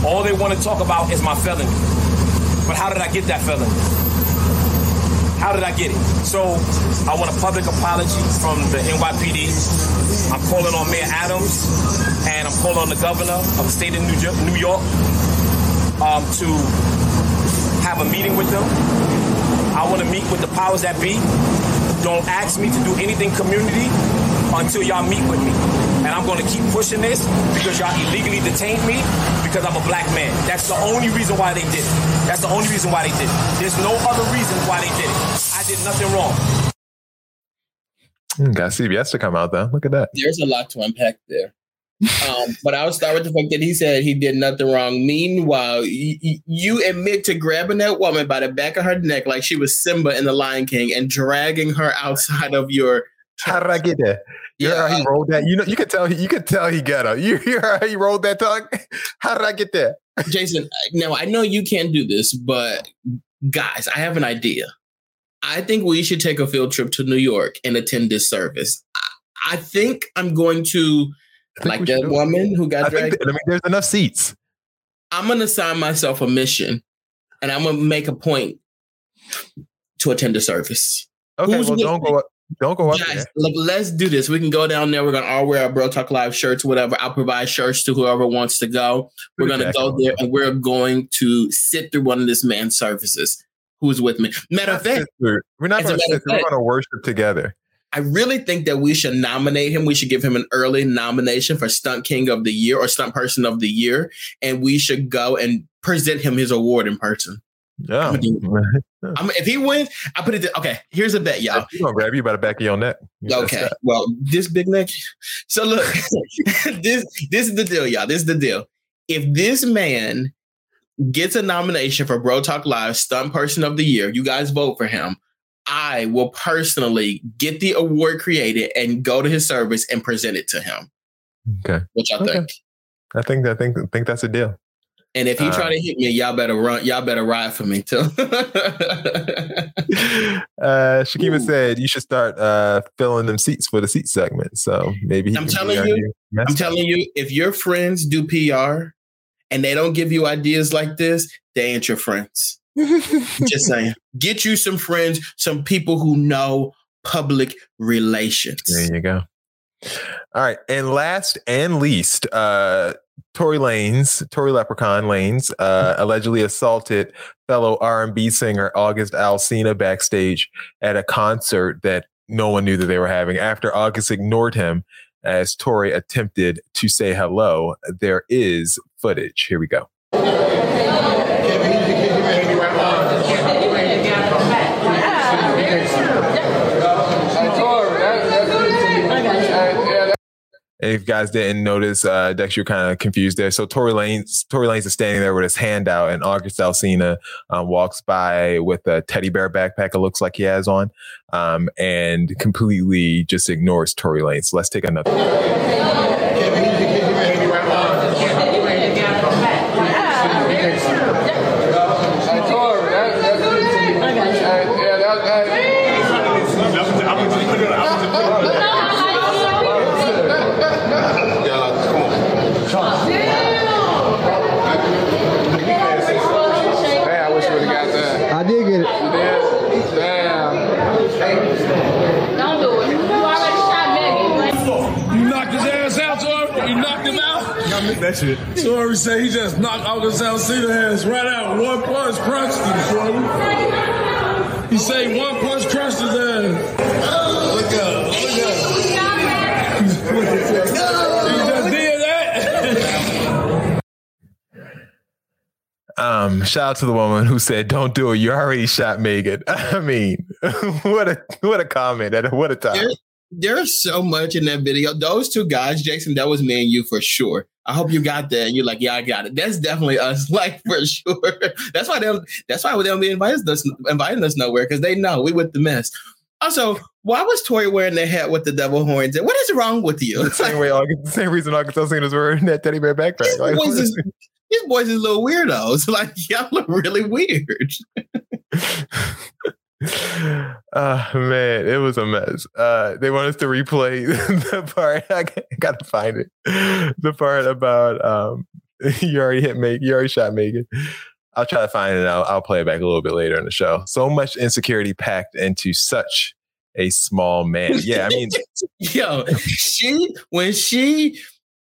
All they want to talk about is my felony. But how did I get that felony? How did I get it? So I want a public apology from the NYPD. I'm calling on Mayor Adams and I'm calling on the governor of the state of New York, um, to have a meeting with them. I want to meet with the powers that be. Don't ask me to do anything community until y'all meet with me. And I'm going to keep pushing this because y'all illegally detained me because I'm a black man. That's the only reason why they did it. That's the only reason why they did it. There's no other reason why they did it. I did nothing wrong. Mm, got CBS to come out though. Look at that. There's a lot to unpack there. Um, but I'll start with the fact that he said he did nothing wrong. Meanwhile, y- y- you admit to grabbing that woman by the back of her neck like she was Simba in The Lion King and dragging her outside of your. How did I get there? You how he rolled that? You know, you could tell. He, you could tell he got her. You hear how he rolled that tongue? How did I get there? Jason, now I know you can't do this, but guys, I have an idea. I think we should take a field trip to New York and attend this service. I, I think I'm going to, like that woman who got I dragged. that- I mean, there's enough seats. I'm to assign myself a mission, and I'm to make a point to attend the service. Okay, Who's well, don't me? go up. Don't go up Guys, there. let's do this. We can go down there. We're gonna all wear our Bro Talk Live shirts, whatever. I'll provide shirts to whoever wants to go. We're gonna go there and we're going to sit through one of this man's services. Who's with me? Matter of fact, We're not to sit. We're to worship together. I really think that we should nominate him. We should give him an early nomination for Stunt King of the Year or Stunt Person of the Year, and we should go and present him his award in person. Yeah. I'm if he wins, I put it. Okay, here's a bet, y'all. He's gonna grab you by the back of your neck. You Okay. Well, this big neck. So look, this this is the deal, y'all. This is the deal. If this man gets a nomination for Bro Talk Live Stunt Person of the Year, you guys vote for him. I will personally get the award created and go to his service and present it to him. Okay. Which y'all Okay. think? I think I think I think that's a deal. And if he Uh, try to hit me, y'all better run. Y'all better ride for me too. Uh, Shakima said you should start uh, filling them seats for the seat segment. So maybe I'm telling you, I'm telling you, if your friends do PR and they don't give you ideas like this, they ain't your friends. Just saying. Get you some friends, some people who know public relations. There you go. All right, and last and least, uh, Tory Lanez, Tory Leprechaun Lanez, uh, allegedly assaulted fellow R&B singer August Alsina backstage at a concert that no one knew that they were having. After August ignored him as Tory attempted to say hello, there is footage. Here we go. And if you guys didn't notice, uh, Dex, you're kind of confused there. So Tory Lanez, Tory Lanez is standing there with his hand out, and August Alsina um, walks by with a teddy bear backpack. It looks like he has on, um, and completely just ignores Tory Lanez. So let's take another. Man, I wish you would have got that. I did get it. You did? Damn. Don't do it. You already shot Megan. You knocked his ass out, Tory. You knocked him out. That shit. Tory say he just knocked August Alsina ass right out. One punch crushed him, Tory. He say one punch crushed his ass. Look up. Look up. He just did that. Um, shout out to the woman who said, "Don't do it. You already shot Megan." I mean, what a what a comment! And what a time. There, there's so much in that video. Those two guys, Jason, that was me and you for sure. I hope you got that. And you're like, yeah, I got it. That's definitely us, like for sure. That's why they. don't That's why they don't be inviting us, inviting us nowhere because they know we with the mess. Also, why was Tory wearing the hat with the devil horns? And What is wrong with you? The same way, August, the same reason August Alsina's wearing that teddy bear backpack. Like, boys is- these boys is little weirdos. Like y'all look really weird. Uh man, it was a mess. Uh they want us to replay the part. I gotta find it. The part about um you already hit Meg, you already shot Megan. I'll try to find it. I'll, I'll play it back a little bit later in the show. So much insecurity packed into such a small man. Yeah, I mean, yo, she when she,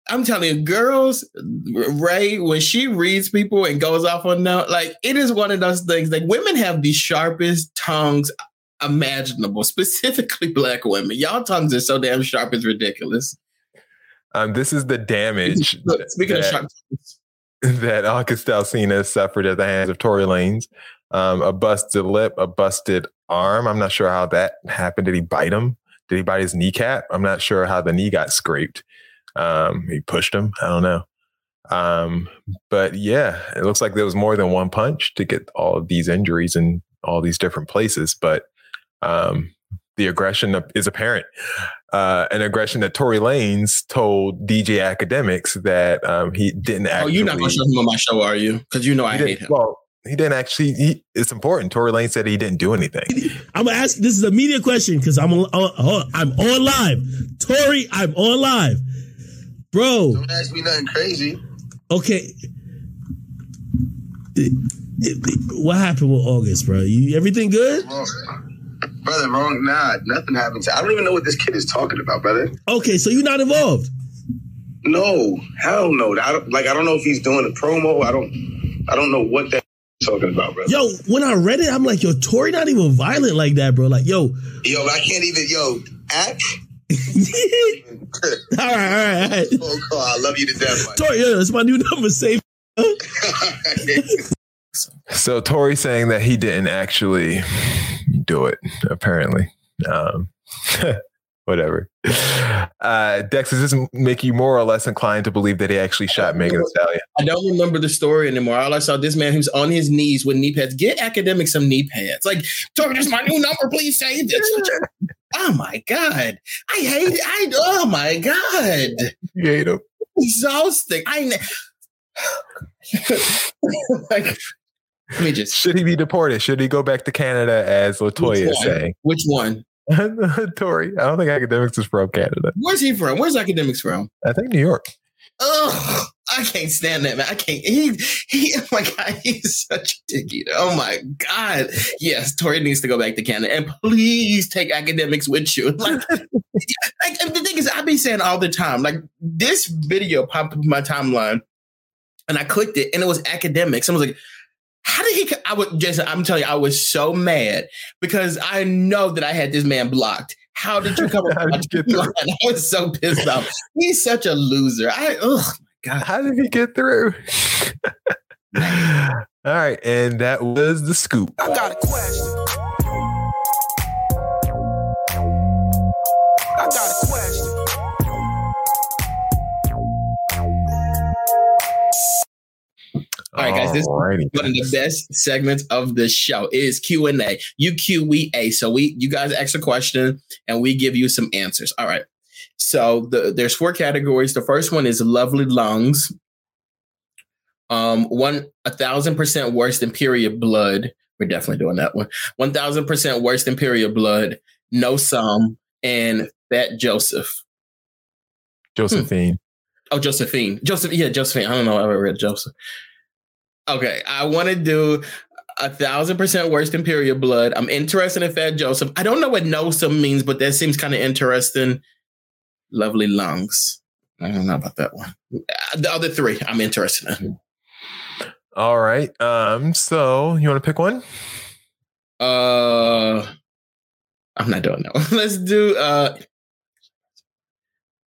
I'm telling you, girls, Ray, when she reads people and goes off on them, like it is one of those things. Like women have the sharpest tongues imaginable, specifically black women. Y'all tongues are so damn sharp, it's ridiculous. Um, this is the damage. Look, speaking that, of sharp tongues, that August Alsina suffered at the hands of Tory Lanez. Um, a busted lip, a busted arm. I'm not sure how that happened. Did he bite him? Did he bite his kneecap? I'm not sure how the knee got scraped. Um, he pushed him. I don't know. Um, but yeah, it looks like there was more than one punch to get all of these injuries in all these different places. But um, the aggression is apparent. Uh, an aggression that Tory Lanez told DJ Akademiks that um, he didn't oh, actually. you're not going to show him on my show, are you? Because you know I hate didn't- him. Well, he didn't actually. He, it's important. Tory Lane said he didn't do anything. I'm gonna ask. This is a media question because I'm on, on- I'm on live. Tory, I'm on live, bro. Don't ask me nothing crazy. Okay. What happened with August, bro? You everything good? Brother, wrong. Nah, nothing happened. To, I don't even know what this kid is talking about, brother. Okay, so you're not involved. No, hell no. I don't, like I don't know if he's doing a promo. I don't. I don't know what that talking about, brother. Yo, when I read it, I'm like, yo, Tory not even violent like that, bro. Like, yo, Yo, I can't even. Yo, act. all right, all right, all right. Phone call. I love you to death. man. Tory, yo, that's my new number. Save. So Tory saying that he didn't actually do it, apparently. Um, whatever. Uh, Dex, does this make you more or less inclined to believe that he actually shot Megan Thee Stallion? I don't remember the story anymore. All I saw this man who's on his knees with knee pads. Get academic some knee pads. Like, Tory, this my new number. Please save this. Oh my god, I hate. I oh my god, you hate him. Exhausting. I like. Let me just. Should he be deported? Should he go back to Canada as Latoya is saying? Which one? Tory. I don't think Akademiks is from Canada. Where's he from? Where's Akademiks from? I think New York. Ugh, I can't stand that man. I can't. He, he, oh my god, he's such a dick. Oh my god. Yes, Tory needs to go back to Canada, and please take Akademiks with you. Like, like the thing is, I've been saying all the time. Like this video popped up in my timeline, and I clicked it, and it was Akademiks. I was like. How did he? I would, Jason. I'm telling you, I was so mad because I know that I had this man blocked. How did you come? You? I was so pissed off. He's such a loser. I my god. How did he get through? All right, and that was the scoop. I got a question. I got a question. All right, guys. This Alrighty, is one of the best segments of the show is Q and A. You Q, we A. So we, you guys ask a question and we give you some answers. All right. So the, there's four categories. The first one is lovely lungs. Um, one a thousand percent worse than period blood. We're definitely doing that one. One thousand percent worse than period blood. No sum and Fat Joseph. Josephine. Oh, Josephine. Joseph. Yeah, Josephine. I don't know. I ever read Joseph. Okay, I want to do a thousand percent worse than period blood. I'm interested in Fat Joseph. I don't know what Nosum means, but that seems kind of interesting. Lovely lungs. I don't know about that one. The other three, I'm interested in. All right. Um. So you want to pick one? Uh, I'm not doing that. one. Let's do. Uh,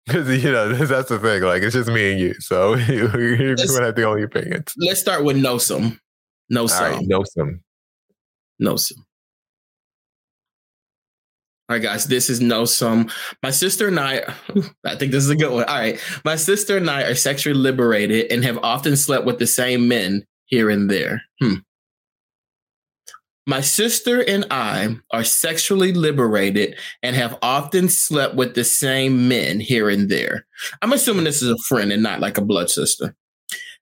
Because you know that's the thing. Like it's just me and you, so you're gonna have the only opinions. let's start with Nosum. Nosum. All right, Nosum. Nosum. All right, guys, this is Nosum. My sister and I, I think this is a good one. All right. My sister and I are sexually liberated and have often slept with the same men here and there. Hmm. My sister and I are sexually liberated and have often slept with the same men here and there. I'm assuming this is a friend and not like a blood sister.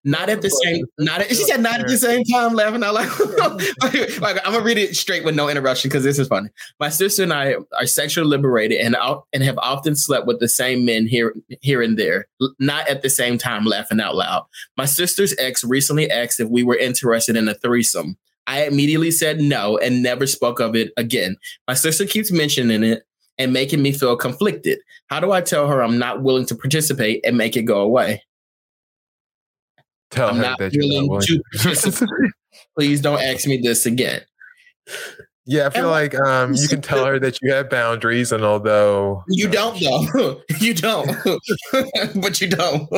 Not at the same. Not at, she said not at the same time. Laughing out loud. like, I'm gonna read it straight with no interruption because this is funny. My sister and I are sexually liberated and out and have often slept with the same men here here and there. Not at the same time. Laughing out loud. My sister's ex recently asked if we were interested in a threesome. I immediately said no and never spoke of it again. My sister keeps mentioning it and making me feel conflicted. How do I tell her I'm not willing to participate and make it go away? Tell I'm her not that willing to. Please don't ask me this again. Yeah, I feel like um, you can tell her that you have boundaries, and although You don't though. you don't. but you don't.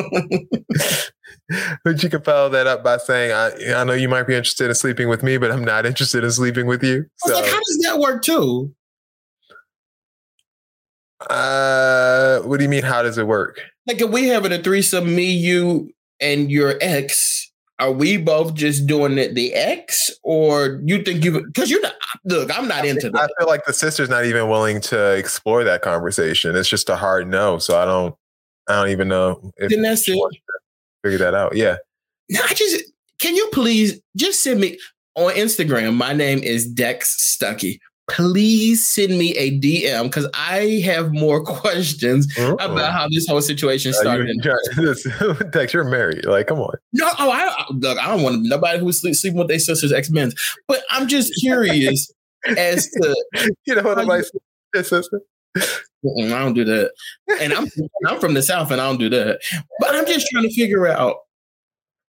but you can follow that up by saying, "I, I know you might be interested in sleeping with me, but I'm not interested in sleeping with you." I was like, how does that work too? Uh, what do you mean? How does it work? Like if we having a threesome, me, you, and your ex, are we both just doing it the ex, or you think you? Because you're not. Look, I'm not into that. I feel like the sister's not even willing to explore that conversation. It's just a hard no. So I don't, I don't even know if Then that's it. figure that out. Yeah. No, I just can you please just send me on Instagram. My name is Dex Stuckey. Please send me a DM because I have more questions about how this whole situation Uh, started. you, Dex, you're married. Like, come on. No, oh, I I- look. I don't want nobody who's sleep, sleeping with their sisters ex men. But I'm just curious as to you know what you- sister. I don't do that, and I'm I'm from the south, and I don't do that. But I'm just trying to figure out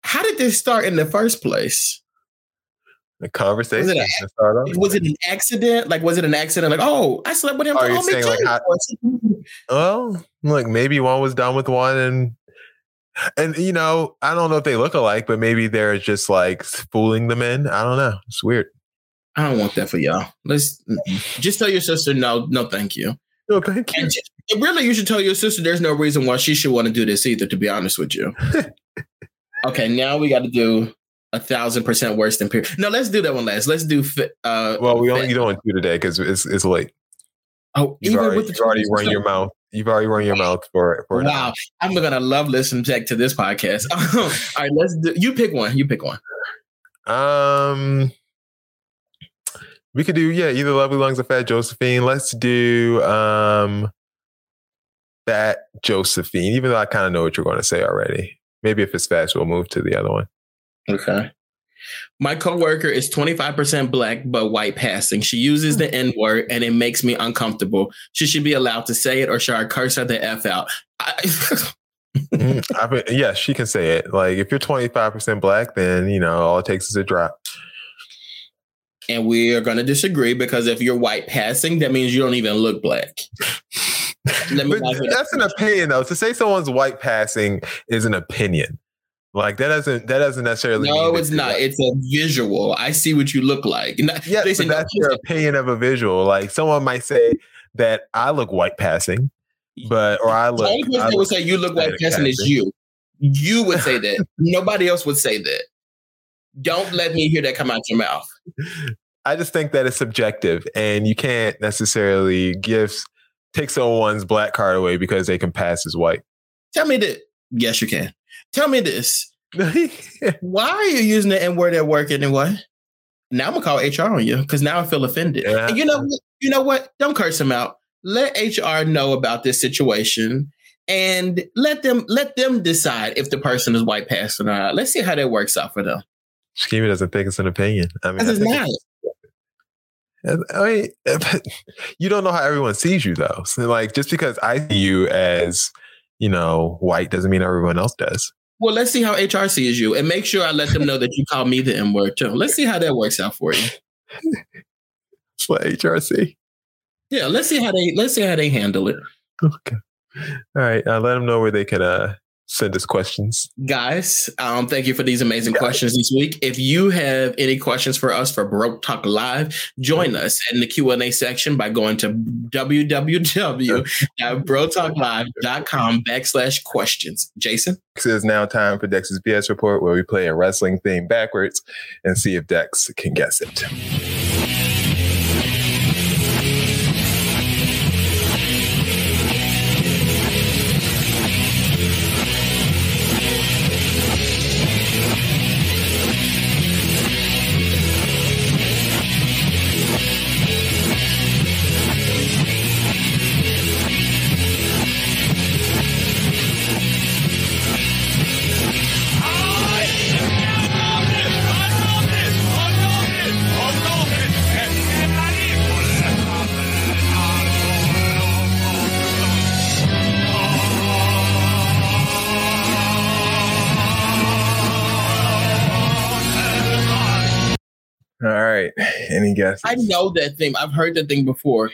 how did this start in the first place. The conversation Was it, a, was it an accident? Like, was it an accident? Like, oh, I slept with him. Are for you oh, saying like how? Well, look, maybe one was done with one, and and you know, I don't know if they look alike, but maybe they're just like fooling the men. I don't know. It's weird. I don't want that for y'all. Let's just tell your sister no, no, thank you. No, thank you. Just- really, you should tell your sister there's no reason why she should want to do this either. To be honest with you. okay, now we got to do a thousand percent worse than peer. No, let's do that one last. Let's do. Uh, Well, we only you don't two today because it's it's late. Oh, You've even already, with the you've already run your mouth. You've already run your mouth for for hour. Wow, I'm gonna love listening to this podcast. All right, let's do. You pick one. You pick one. Um, we could do yeah, either Lovely Lungs or Fat Josephine. Let's do um, Fat Josephine. Even though I kind of know what you're going to say already. Maybe if it's fast, we'll move to the other one. Okay. My coworker is 25% black but white passing. She uses the N word and it makes me uncomfortable. She should be allowed to say it or should I curse her the F out? I, Mhm. I mean, yeah, she can say it. Like if you're 25% black, then you know all it takes is a drop. and we are going to disagree because if you're white passing, that means you don't even look black. Let me But not hear that. that's an opinion, though. To say someone's white passing is an opinion. Like that doesn't that doesn't necessarily. No, mean it's not. white. It's a visual. I see what you look like. Yeah, say, no, that's your opinion of a visual. Like someone might say that I look white passing, but or I the look. only person that would say you look white Hispanic passing is you. You would say that. Nobody else would say that. Don't let me hear that come out your mouth. I just think that it's subjective, and you can't necessarily give take someone's black card away because they can pass as white. Tell me that. Yes, you can. Tell me this. Why are you using the N word at work anyway? Now I'm gonna call HR on you because now I feel offended. And you know, you know what? Don't curse him out. Let HR know about this situation and let them let them decide if the person is white passing or not. Let's see how that works out for them. Shakima doesn't think it's an opinion. I mean, I it's not. I mean, you don't know how everyone sees you, though. So, like, just because I see you as, you know, white doesn't mean everyone else does. Well, let's see how HR sees you and make sure I let them know that you call me the N word too. Let's see how that works out for you. What HRC? Yeah, let's see how they let's see how they handle it. Okay. All right. Uh, let them know where they can uh, send us questions. Guys, um, thank you for these amazing questions this week. If you have any questions for us for Bro Talk Live, join us in the Q&A section by going to www.brotalklive.com backslash questions. Jason? It is now time for Dex's BS report, where we play a wrestling theme backwards and see if Dex can guess it. Any guesses? I know that thing. I've heard that thing before.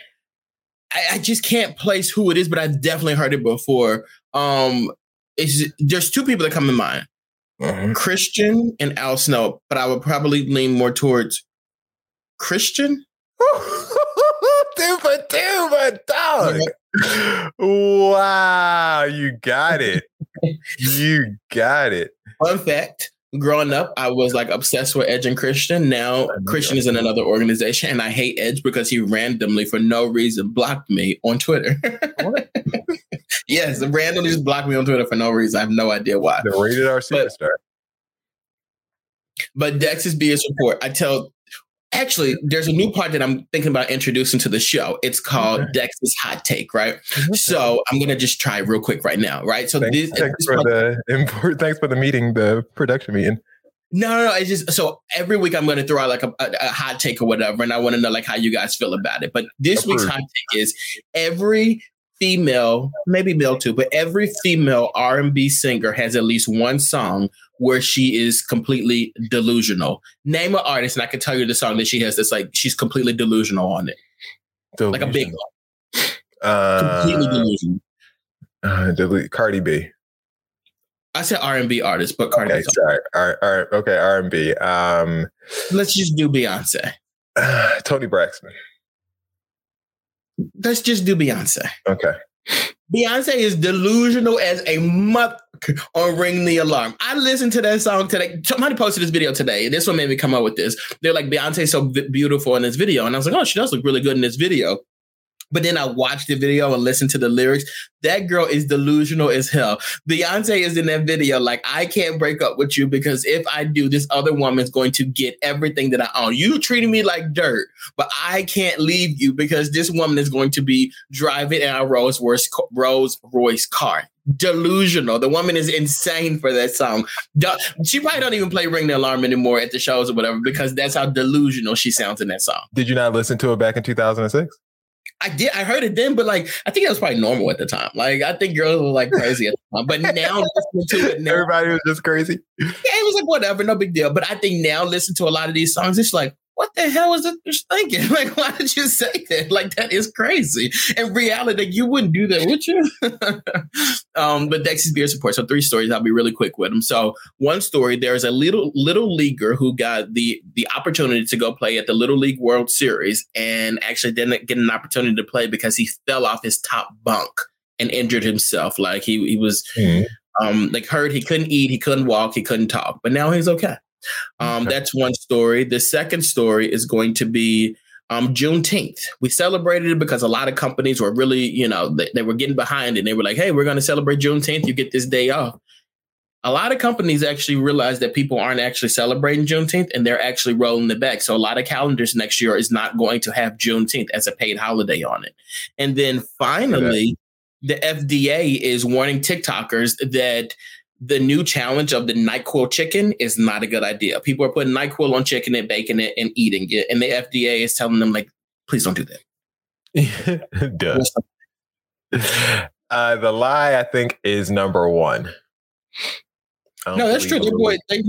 I, I just can't place who it is, but I've definitely heard it before. Um, it's there's two people that come to mind: Mm-hmm. Christian and Al Snow. But I would probably lean more towards Christian. Duper duper dog. Wow, you got it. you got it. Fun fact: Growing up, I was like obsessed with Edge and Christian. Now Christian is in another organization, and I hate Edge because he randomly, for no reason, blocked me on Twitter. yes, randomly just blocked me on Twitter for no reason. I have no idea why. The rated R superstar. But Dex is BS report. I tell actually there's a new part that I'm thinking about introducing to the show. It's called Okay. Dex's hot take, right? Mm-hmm. So I'm gonna just try real quick right now, right? So Thanks, this, thanks this for part- the import. Thanks for the meeting, the production meeting. No, no, no. It's just so every week I'm going to throw out like a, a, a hot take or whatever, and I want to know like how you guys feel about it. But this week's hot take is every female, maybe male too, but every female R and B singer has at least one song where she is completely delusional. Name an artist, and I can tell you the song that she has that's like she's completely delusional on it, like a big one, Uh, completely delusional. uh, delete Cardi B. I said R and B artist, but Cardi. Okay, B. sorry. All right, all right. Okay, R and B. Um, Let's just do Beyonce. Toni Braxton. Let's just do Beyonce. Okay. Beyonce is delusional as a mother on Ring the Alarm. I listened to that song today. Somebody posted this video today. This one made me come up with this. They're like, Beyonce's so beautiful in this video. And I was like, oh, she does look really good in this video. But then I watched the video and listened to the lyrics. That girl is delusional as hell. Beyonce is in that video like, I can't break up with you because if I do, this other woman's going to get everything that I own. You treated me like dirt, but I can't leave you because this woman is going to be driving in a Rolls Royce, Rolls Royce car. Delusional. The woman is insane for that song. She probably don't even play Ring the Alarm anymore at the shows or whatever because that's how delusional she sounds in that song. Did you not listen to it back in 2006? I did. I heard it then, but like I think that was probably normal at the time. Like I think girls were like crazy at the time. But now listening to it now, Everybody was just crazy. yeah, it was like whatever, no big deal. But I think now listen to a lot of these songs, it's like, what the hell was it just thinking? Like, why did you say that? Like that is crazy. In reality, you wouldn't do that, would you? um, but Dex's BS report. So three stories. I'll be really quick with them. So one story: there's a little little leaguer who got the the opportunity to go play at the Little League World Series, and actually didn't get an opportunity to play because he fell off his top bunk and injured himself. Like he he was um like hurt. He couldn't eat. He couldn't walk. He couldn't talk. But now he's okay. Um, that's one story. The second story is going to be um, Juneteenth. We celebrated it because a lot of companies were really, you know, they, they were getting behind it. And they were like, hey, we're going to celebrate Juneteenth. You get this day off. A lot of companies actually realized that people aren't actually celebrating Juneteenth and they're actually rolling it back. So a lot of calendars next year is not going to have Juneteenth as a paid holiday on it. And then finally, the FDA is warning TikTokers that the new challenge of the NyQuil chicken is not a good idea. People are putting NyQuil on chicken and baking it and eating it. And the FDA is telling them, like, please don't do that. Duh. Uh, the lie, I think, is number one. No, that's true. That boy, they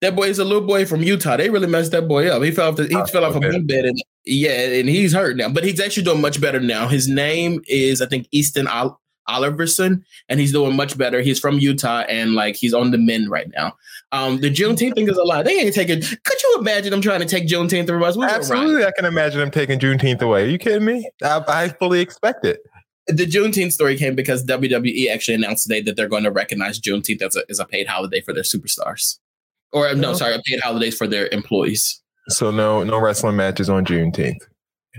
that boy is a little boy from Utah. They really messed that boy up. He fell off the, he Oh, fell off a okay. bunk bed and yeah, and he's hurt now. But he's actually doing much better now. His name is I think Easton Ol- Oliverson, and he's doing much better. He's from Utah and like he's on the mend right now. Um, the Juneteenth thing is a lie. They ain't taking. Could you imagine them trying to take Juneteenth from us? We. Absolutely, I can imagine them taking Juneteenth away. Are you kidding me? I, I fully expect it. the Juneteenth story came because WWE actually announced today that they're going to recognize Juneteenth as a, as a paid holiday for their superstars. Or no, Oh. sorry, a paid holidays for their employees. So no, no wrestling matches on Juneteenth.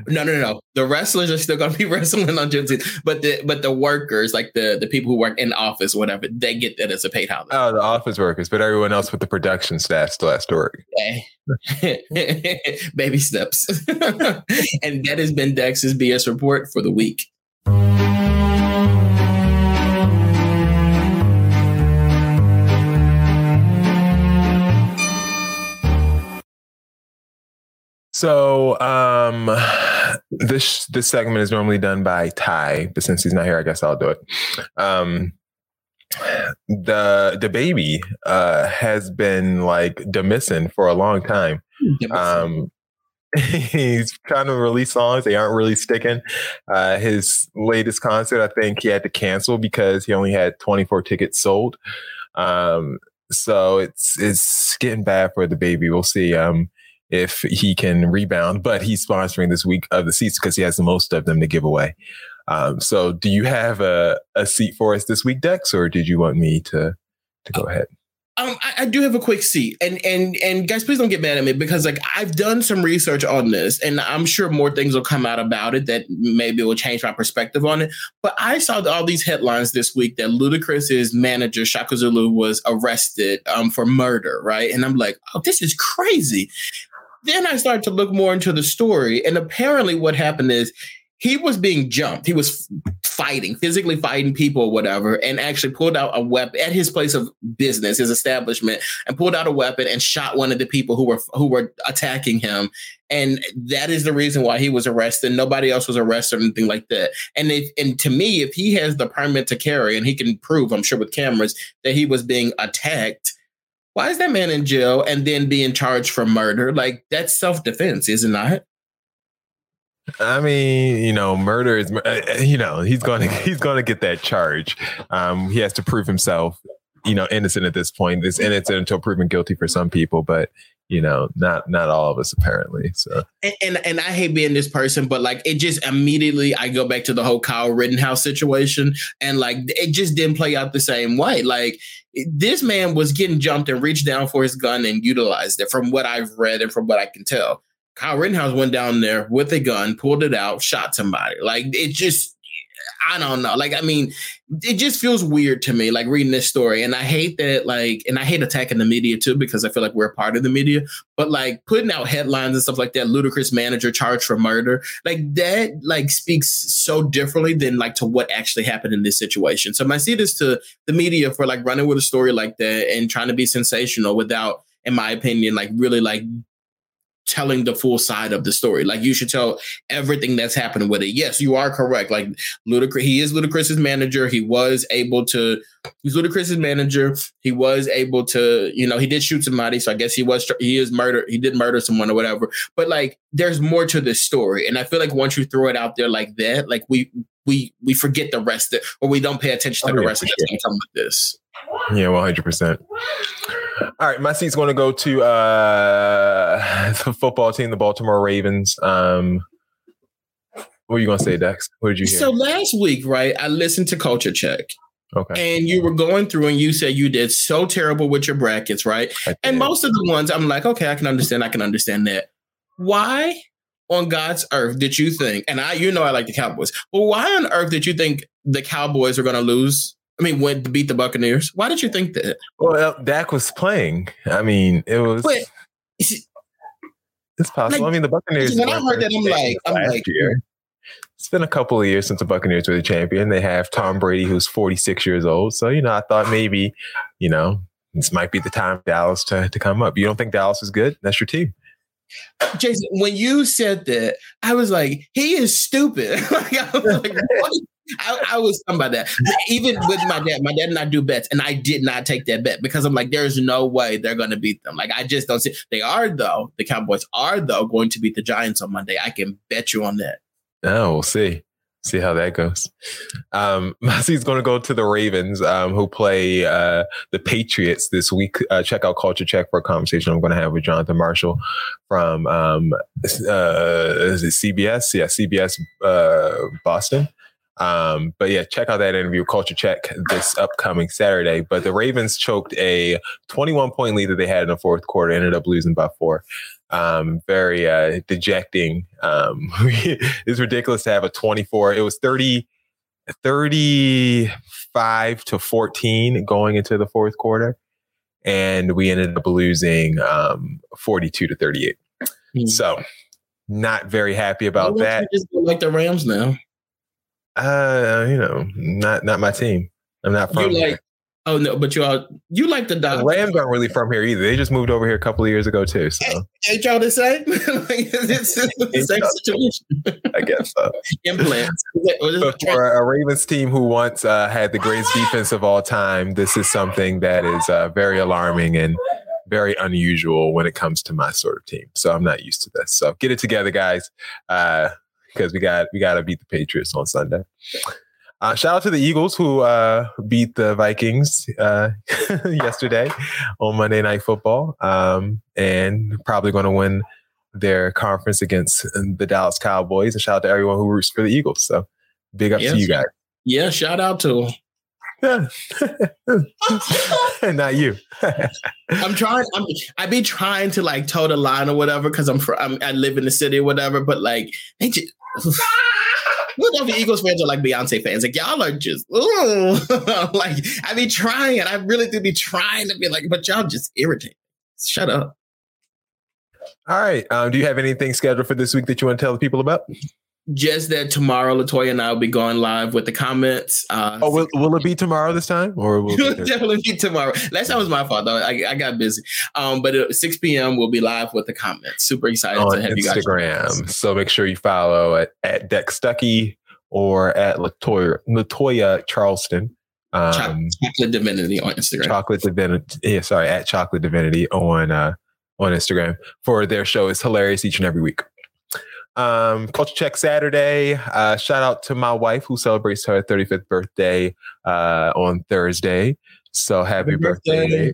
No, no, no. The wrestlers are still going to be wrestling on Juneteenth, but the but the workers, like the the people who work in office, whatever, they get that as a paid holiday. Oh, the office workers, but everyone else with the production staff still has to work. Baby steps. and that has been Dex's BS report for the week. So, um, this this segment is normally done by Ty, but since he's not here, I guess I'll do it. Um, the the baby uh has been like demissing for a long time. Um, he's trying to release songs. They aren't really sticking. Uh, his latest concert, I think he had to cancel because he only had 24 tickets sold. Um, so it's it's getting bad for the baby. We'll see um, if he can rebound. But he's sponsoring this week of the seats because he has the most of them to give away. Um, so do you have a, a seat for us this week, Dex, or did you want me to to go ahead? Um, I, I, do have a quick seat, and and and guys, please don't get mad at me because like I've done some research on this, and I'm sure more things will come out about it that maybe will change my perspective on it. But I saw all these headlines this week that Ludacris's manager Shaka Zulu was arrested um, for murder, right? And I'm like, oh, this is crazy. Then I started to look more into the story, and apparently, what happened is he was being jumped. He was fighting, physically fighting people or whatever, and actually pulled out a weapon at his place of business, his establishment, and pulled out a weapon and shot one of the people who were who were attacking him. And that is the reason why he was arrested. Nobody else was arrested or anything like that. And if and to me, if he has the permit to carry and he can prove, I'm sure with cameras, that he was being attacked, why is that man in jail and then being charged for murder? Like that's self-defense, is it not? I mean, you know, murder is, uh, you know, he's going to he's going to get that charge. Um, he has to prove himself, you know, innocent at this point. It's innocent until proven guilty for some people, but you know, not not all of us apparently. So, and, and and, I hate being this person, but like it just immediately I go back to the whole Kyle Rittenhouse situation, and like it just didn't play out the same way. Like this man was getting jumped and reached down for his gun and utilized it, from what I've read and from what I can tell. Kyle Rittenhouse went down there with a gun, pulled it out, shot somebody. Like it just, I don't know. Like I mean, it just feels weird to me, like reading this story. And I hate that, like, and I hate attacking the media too because I feel like we're a part of the media. But like putting out headlines and stuff like that, Ludacris manager charged for murder, like that, like speaks so differently than like to what actually happened in this situation. So my seat is to the media for like running with a story like that and trying to be sensational without in my opinion, like really like telling the full side of the story. Like you should tell everything that's happening with it. Yes, you are correct. Like Ludacris, he is Ludacris's manager. He was able to. He's Ludacris's manager. He was able to. You know, he did shoot somebody, so I guess he was. He is murder. He did murder someone or whatever. But like, there's more to this story, and I feel like once you throw it out there like that, like we we we forget the rest of, or we don't pay attention to oh, the rest of that's gonna come with this. Yeah, one hundred percent. All right, my seat's going to go to uh, football team, the Baltimore Ravens. Um, what are you going to say, Dex? What did you hear? So last week, right, I listened to Culture Check. Okay. And you were going through and you said you did so terrible with your brackets, right? And most of the ones I'm like, okay, I can understand. I can understand that. Why on God's earth did you think, and I, you know, I like the Cowboys, but why on earth did you think the Cowboys are going to lose I mean, went to beat the Buccaneers. Why did you think that? Well, Dak was playing. I mean, it was. But, it's possible. Like, I mean, the Buccaneers. When I heard that, I'm like, I'm like, year. It's been a couple of years since the Buccaneers were the champion. They have Tom Brady, who's 46 years old. So, you know, I thought maybe, you know, this might be the time Dallas to, to come up. You don't think Dallas is good? That's your team. Jason, when you said that, I was like, he is stupid. like, I was like, what? I, I, was talking about that. Even with my dad, my dad and I do bets, and I did not take that bet because I'm like, there's no way they're going to beat them. Like, I just don't see. They are though. The Cowboys are though going to beat the Giants on Monday. I can bet you on that. Oh, we'll see. See how that goes. Um, Massey's going to go to the Ravens, um, who play uh, the Patriots this week. Uh, check out Culture Check for a conversation I'm going to have with Jonathan Marshall from um, uh, CBS? Yeah, CBS uh, Boston. Um, but yeah, check out that interview, Culture Check, this upcoming Saturday. But the Ravens choked a 21 point lead that they had in the fourth quarter, ended up losing by four. Um, very uh, dejecting. Um, it's ridiculous to have a 24. It was 30, 35 to 14 going into the fourth quarter. And we ended up losing um, 42 to 38. Mm-hmm. So, not very happy about that. Just like the Rams now. Uh, you know, not not my team. I'm not from. You like? Oh no, but you all you like the Dodgers. The Rams aren't really from here either. They just moved over here a couple of years ago too. So ain't y'all the same? it's the same situation. I guess so. Implants. But for a Ravens team who once uh, had the greatest defense of all time, this is something that is uh, very alarming and very unusual when it comes to my sort of team. So I'm not used to this. So get it together, guys, because we got we got to beat the Patriots on Sunday. Uh, shout out to the Eagles who uh, beat the Vikings uh, yesterday on Monday Night Football, um, and probably going to win their conference against the Dallas Cowboys. And shout out to everyone who roots for the Eagles. So big up Yeah, to you guys. Yeah, shout out to. Not you. I'm trying. I'm. I be trying to like toe the line or whatever because I'm, fr- I'm. I live in the city or whatever. But like, they just. What if the Eagles fans are like Beyonce fans? Like y'all are just ooh. like I be trying. I really do be trying to be like, but y'all just irritate. Shut up. All right. Um, do you have anything scheduled for this week that you want to tell the people about? Just that tomorrow, Latoya and I will be going live with the comments. Uh, Oh, will, will it be tomorrow this time, or will it be definitely be tomorrow. Last time was my fault though. I, I got busy. Um, but at 6 p.m. we'll be live with the comments. Super excited on to have you guys. Instagram. So make sure you follow at, at Dex Stuckey or at Latoya, Latoya Charleston. Um, Chocolate Divinity on Instagram. Chocolate Divinity. Yeah, sorry, at Chocolate Divinity on uh, on Instagram for their show. It's hilarious each and every week. Um, Culture Check Saturday. Uh, shout out to my wife who celebrates her 35th birthday uh, on Thursday. So happy, Happy birthday. birthday.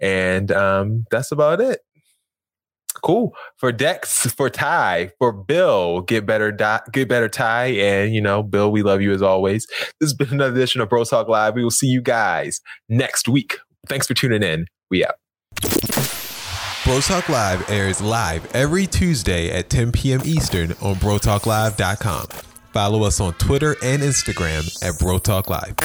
And um, that's about it. Cool. For Dex, for Ty, for Bill, get better, Di- get better, Ty. And, you know, Bill, we love you as always. This has been another edition of Bro Talk Live. We will see you guys next week. Thanks for tuning in. We out. Bro Talk Live airs live every Tuesday at 10 p.m. Eastern on BroTalkLive.com. Follow us on Twitter and Instagram at Bro Talk Live.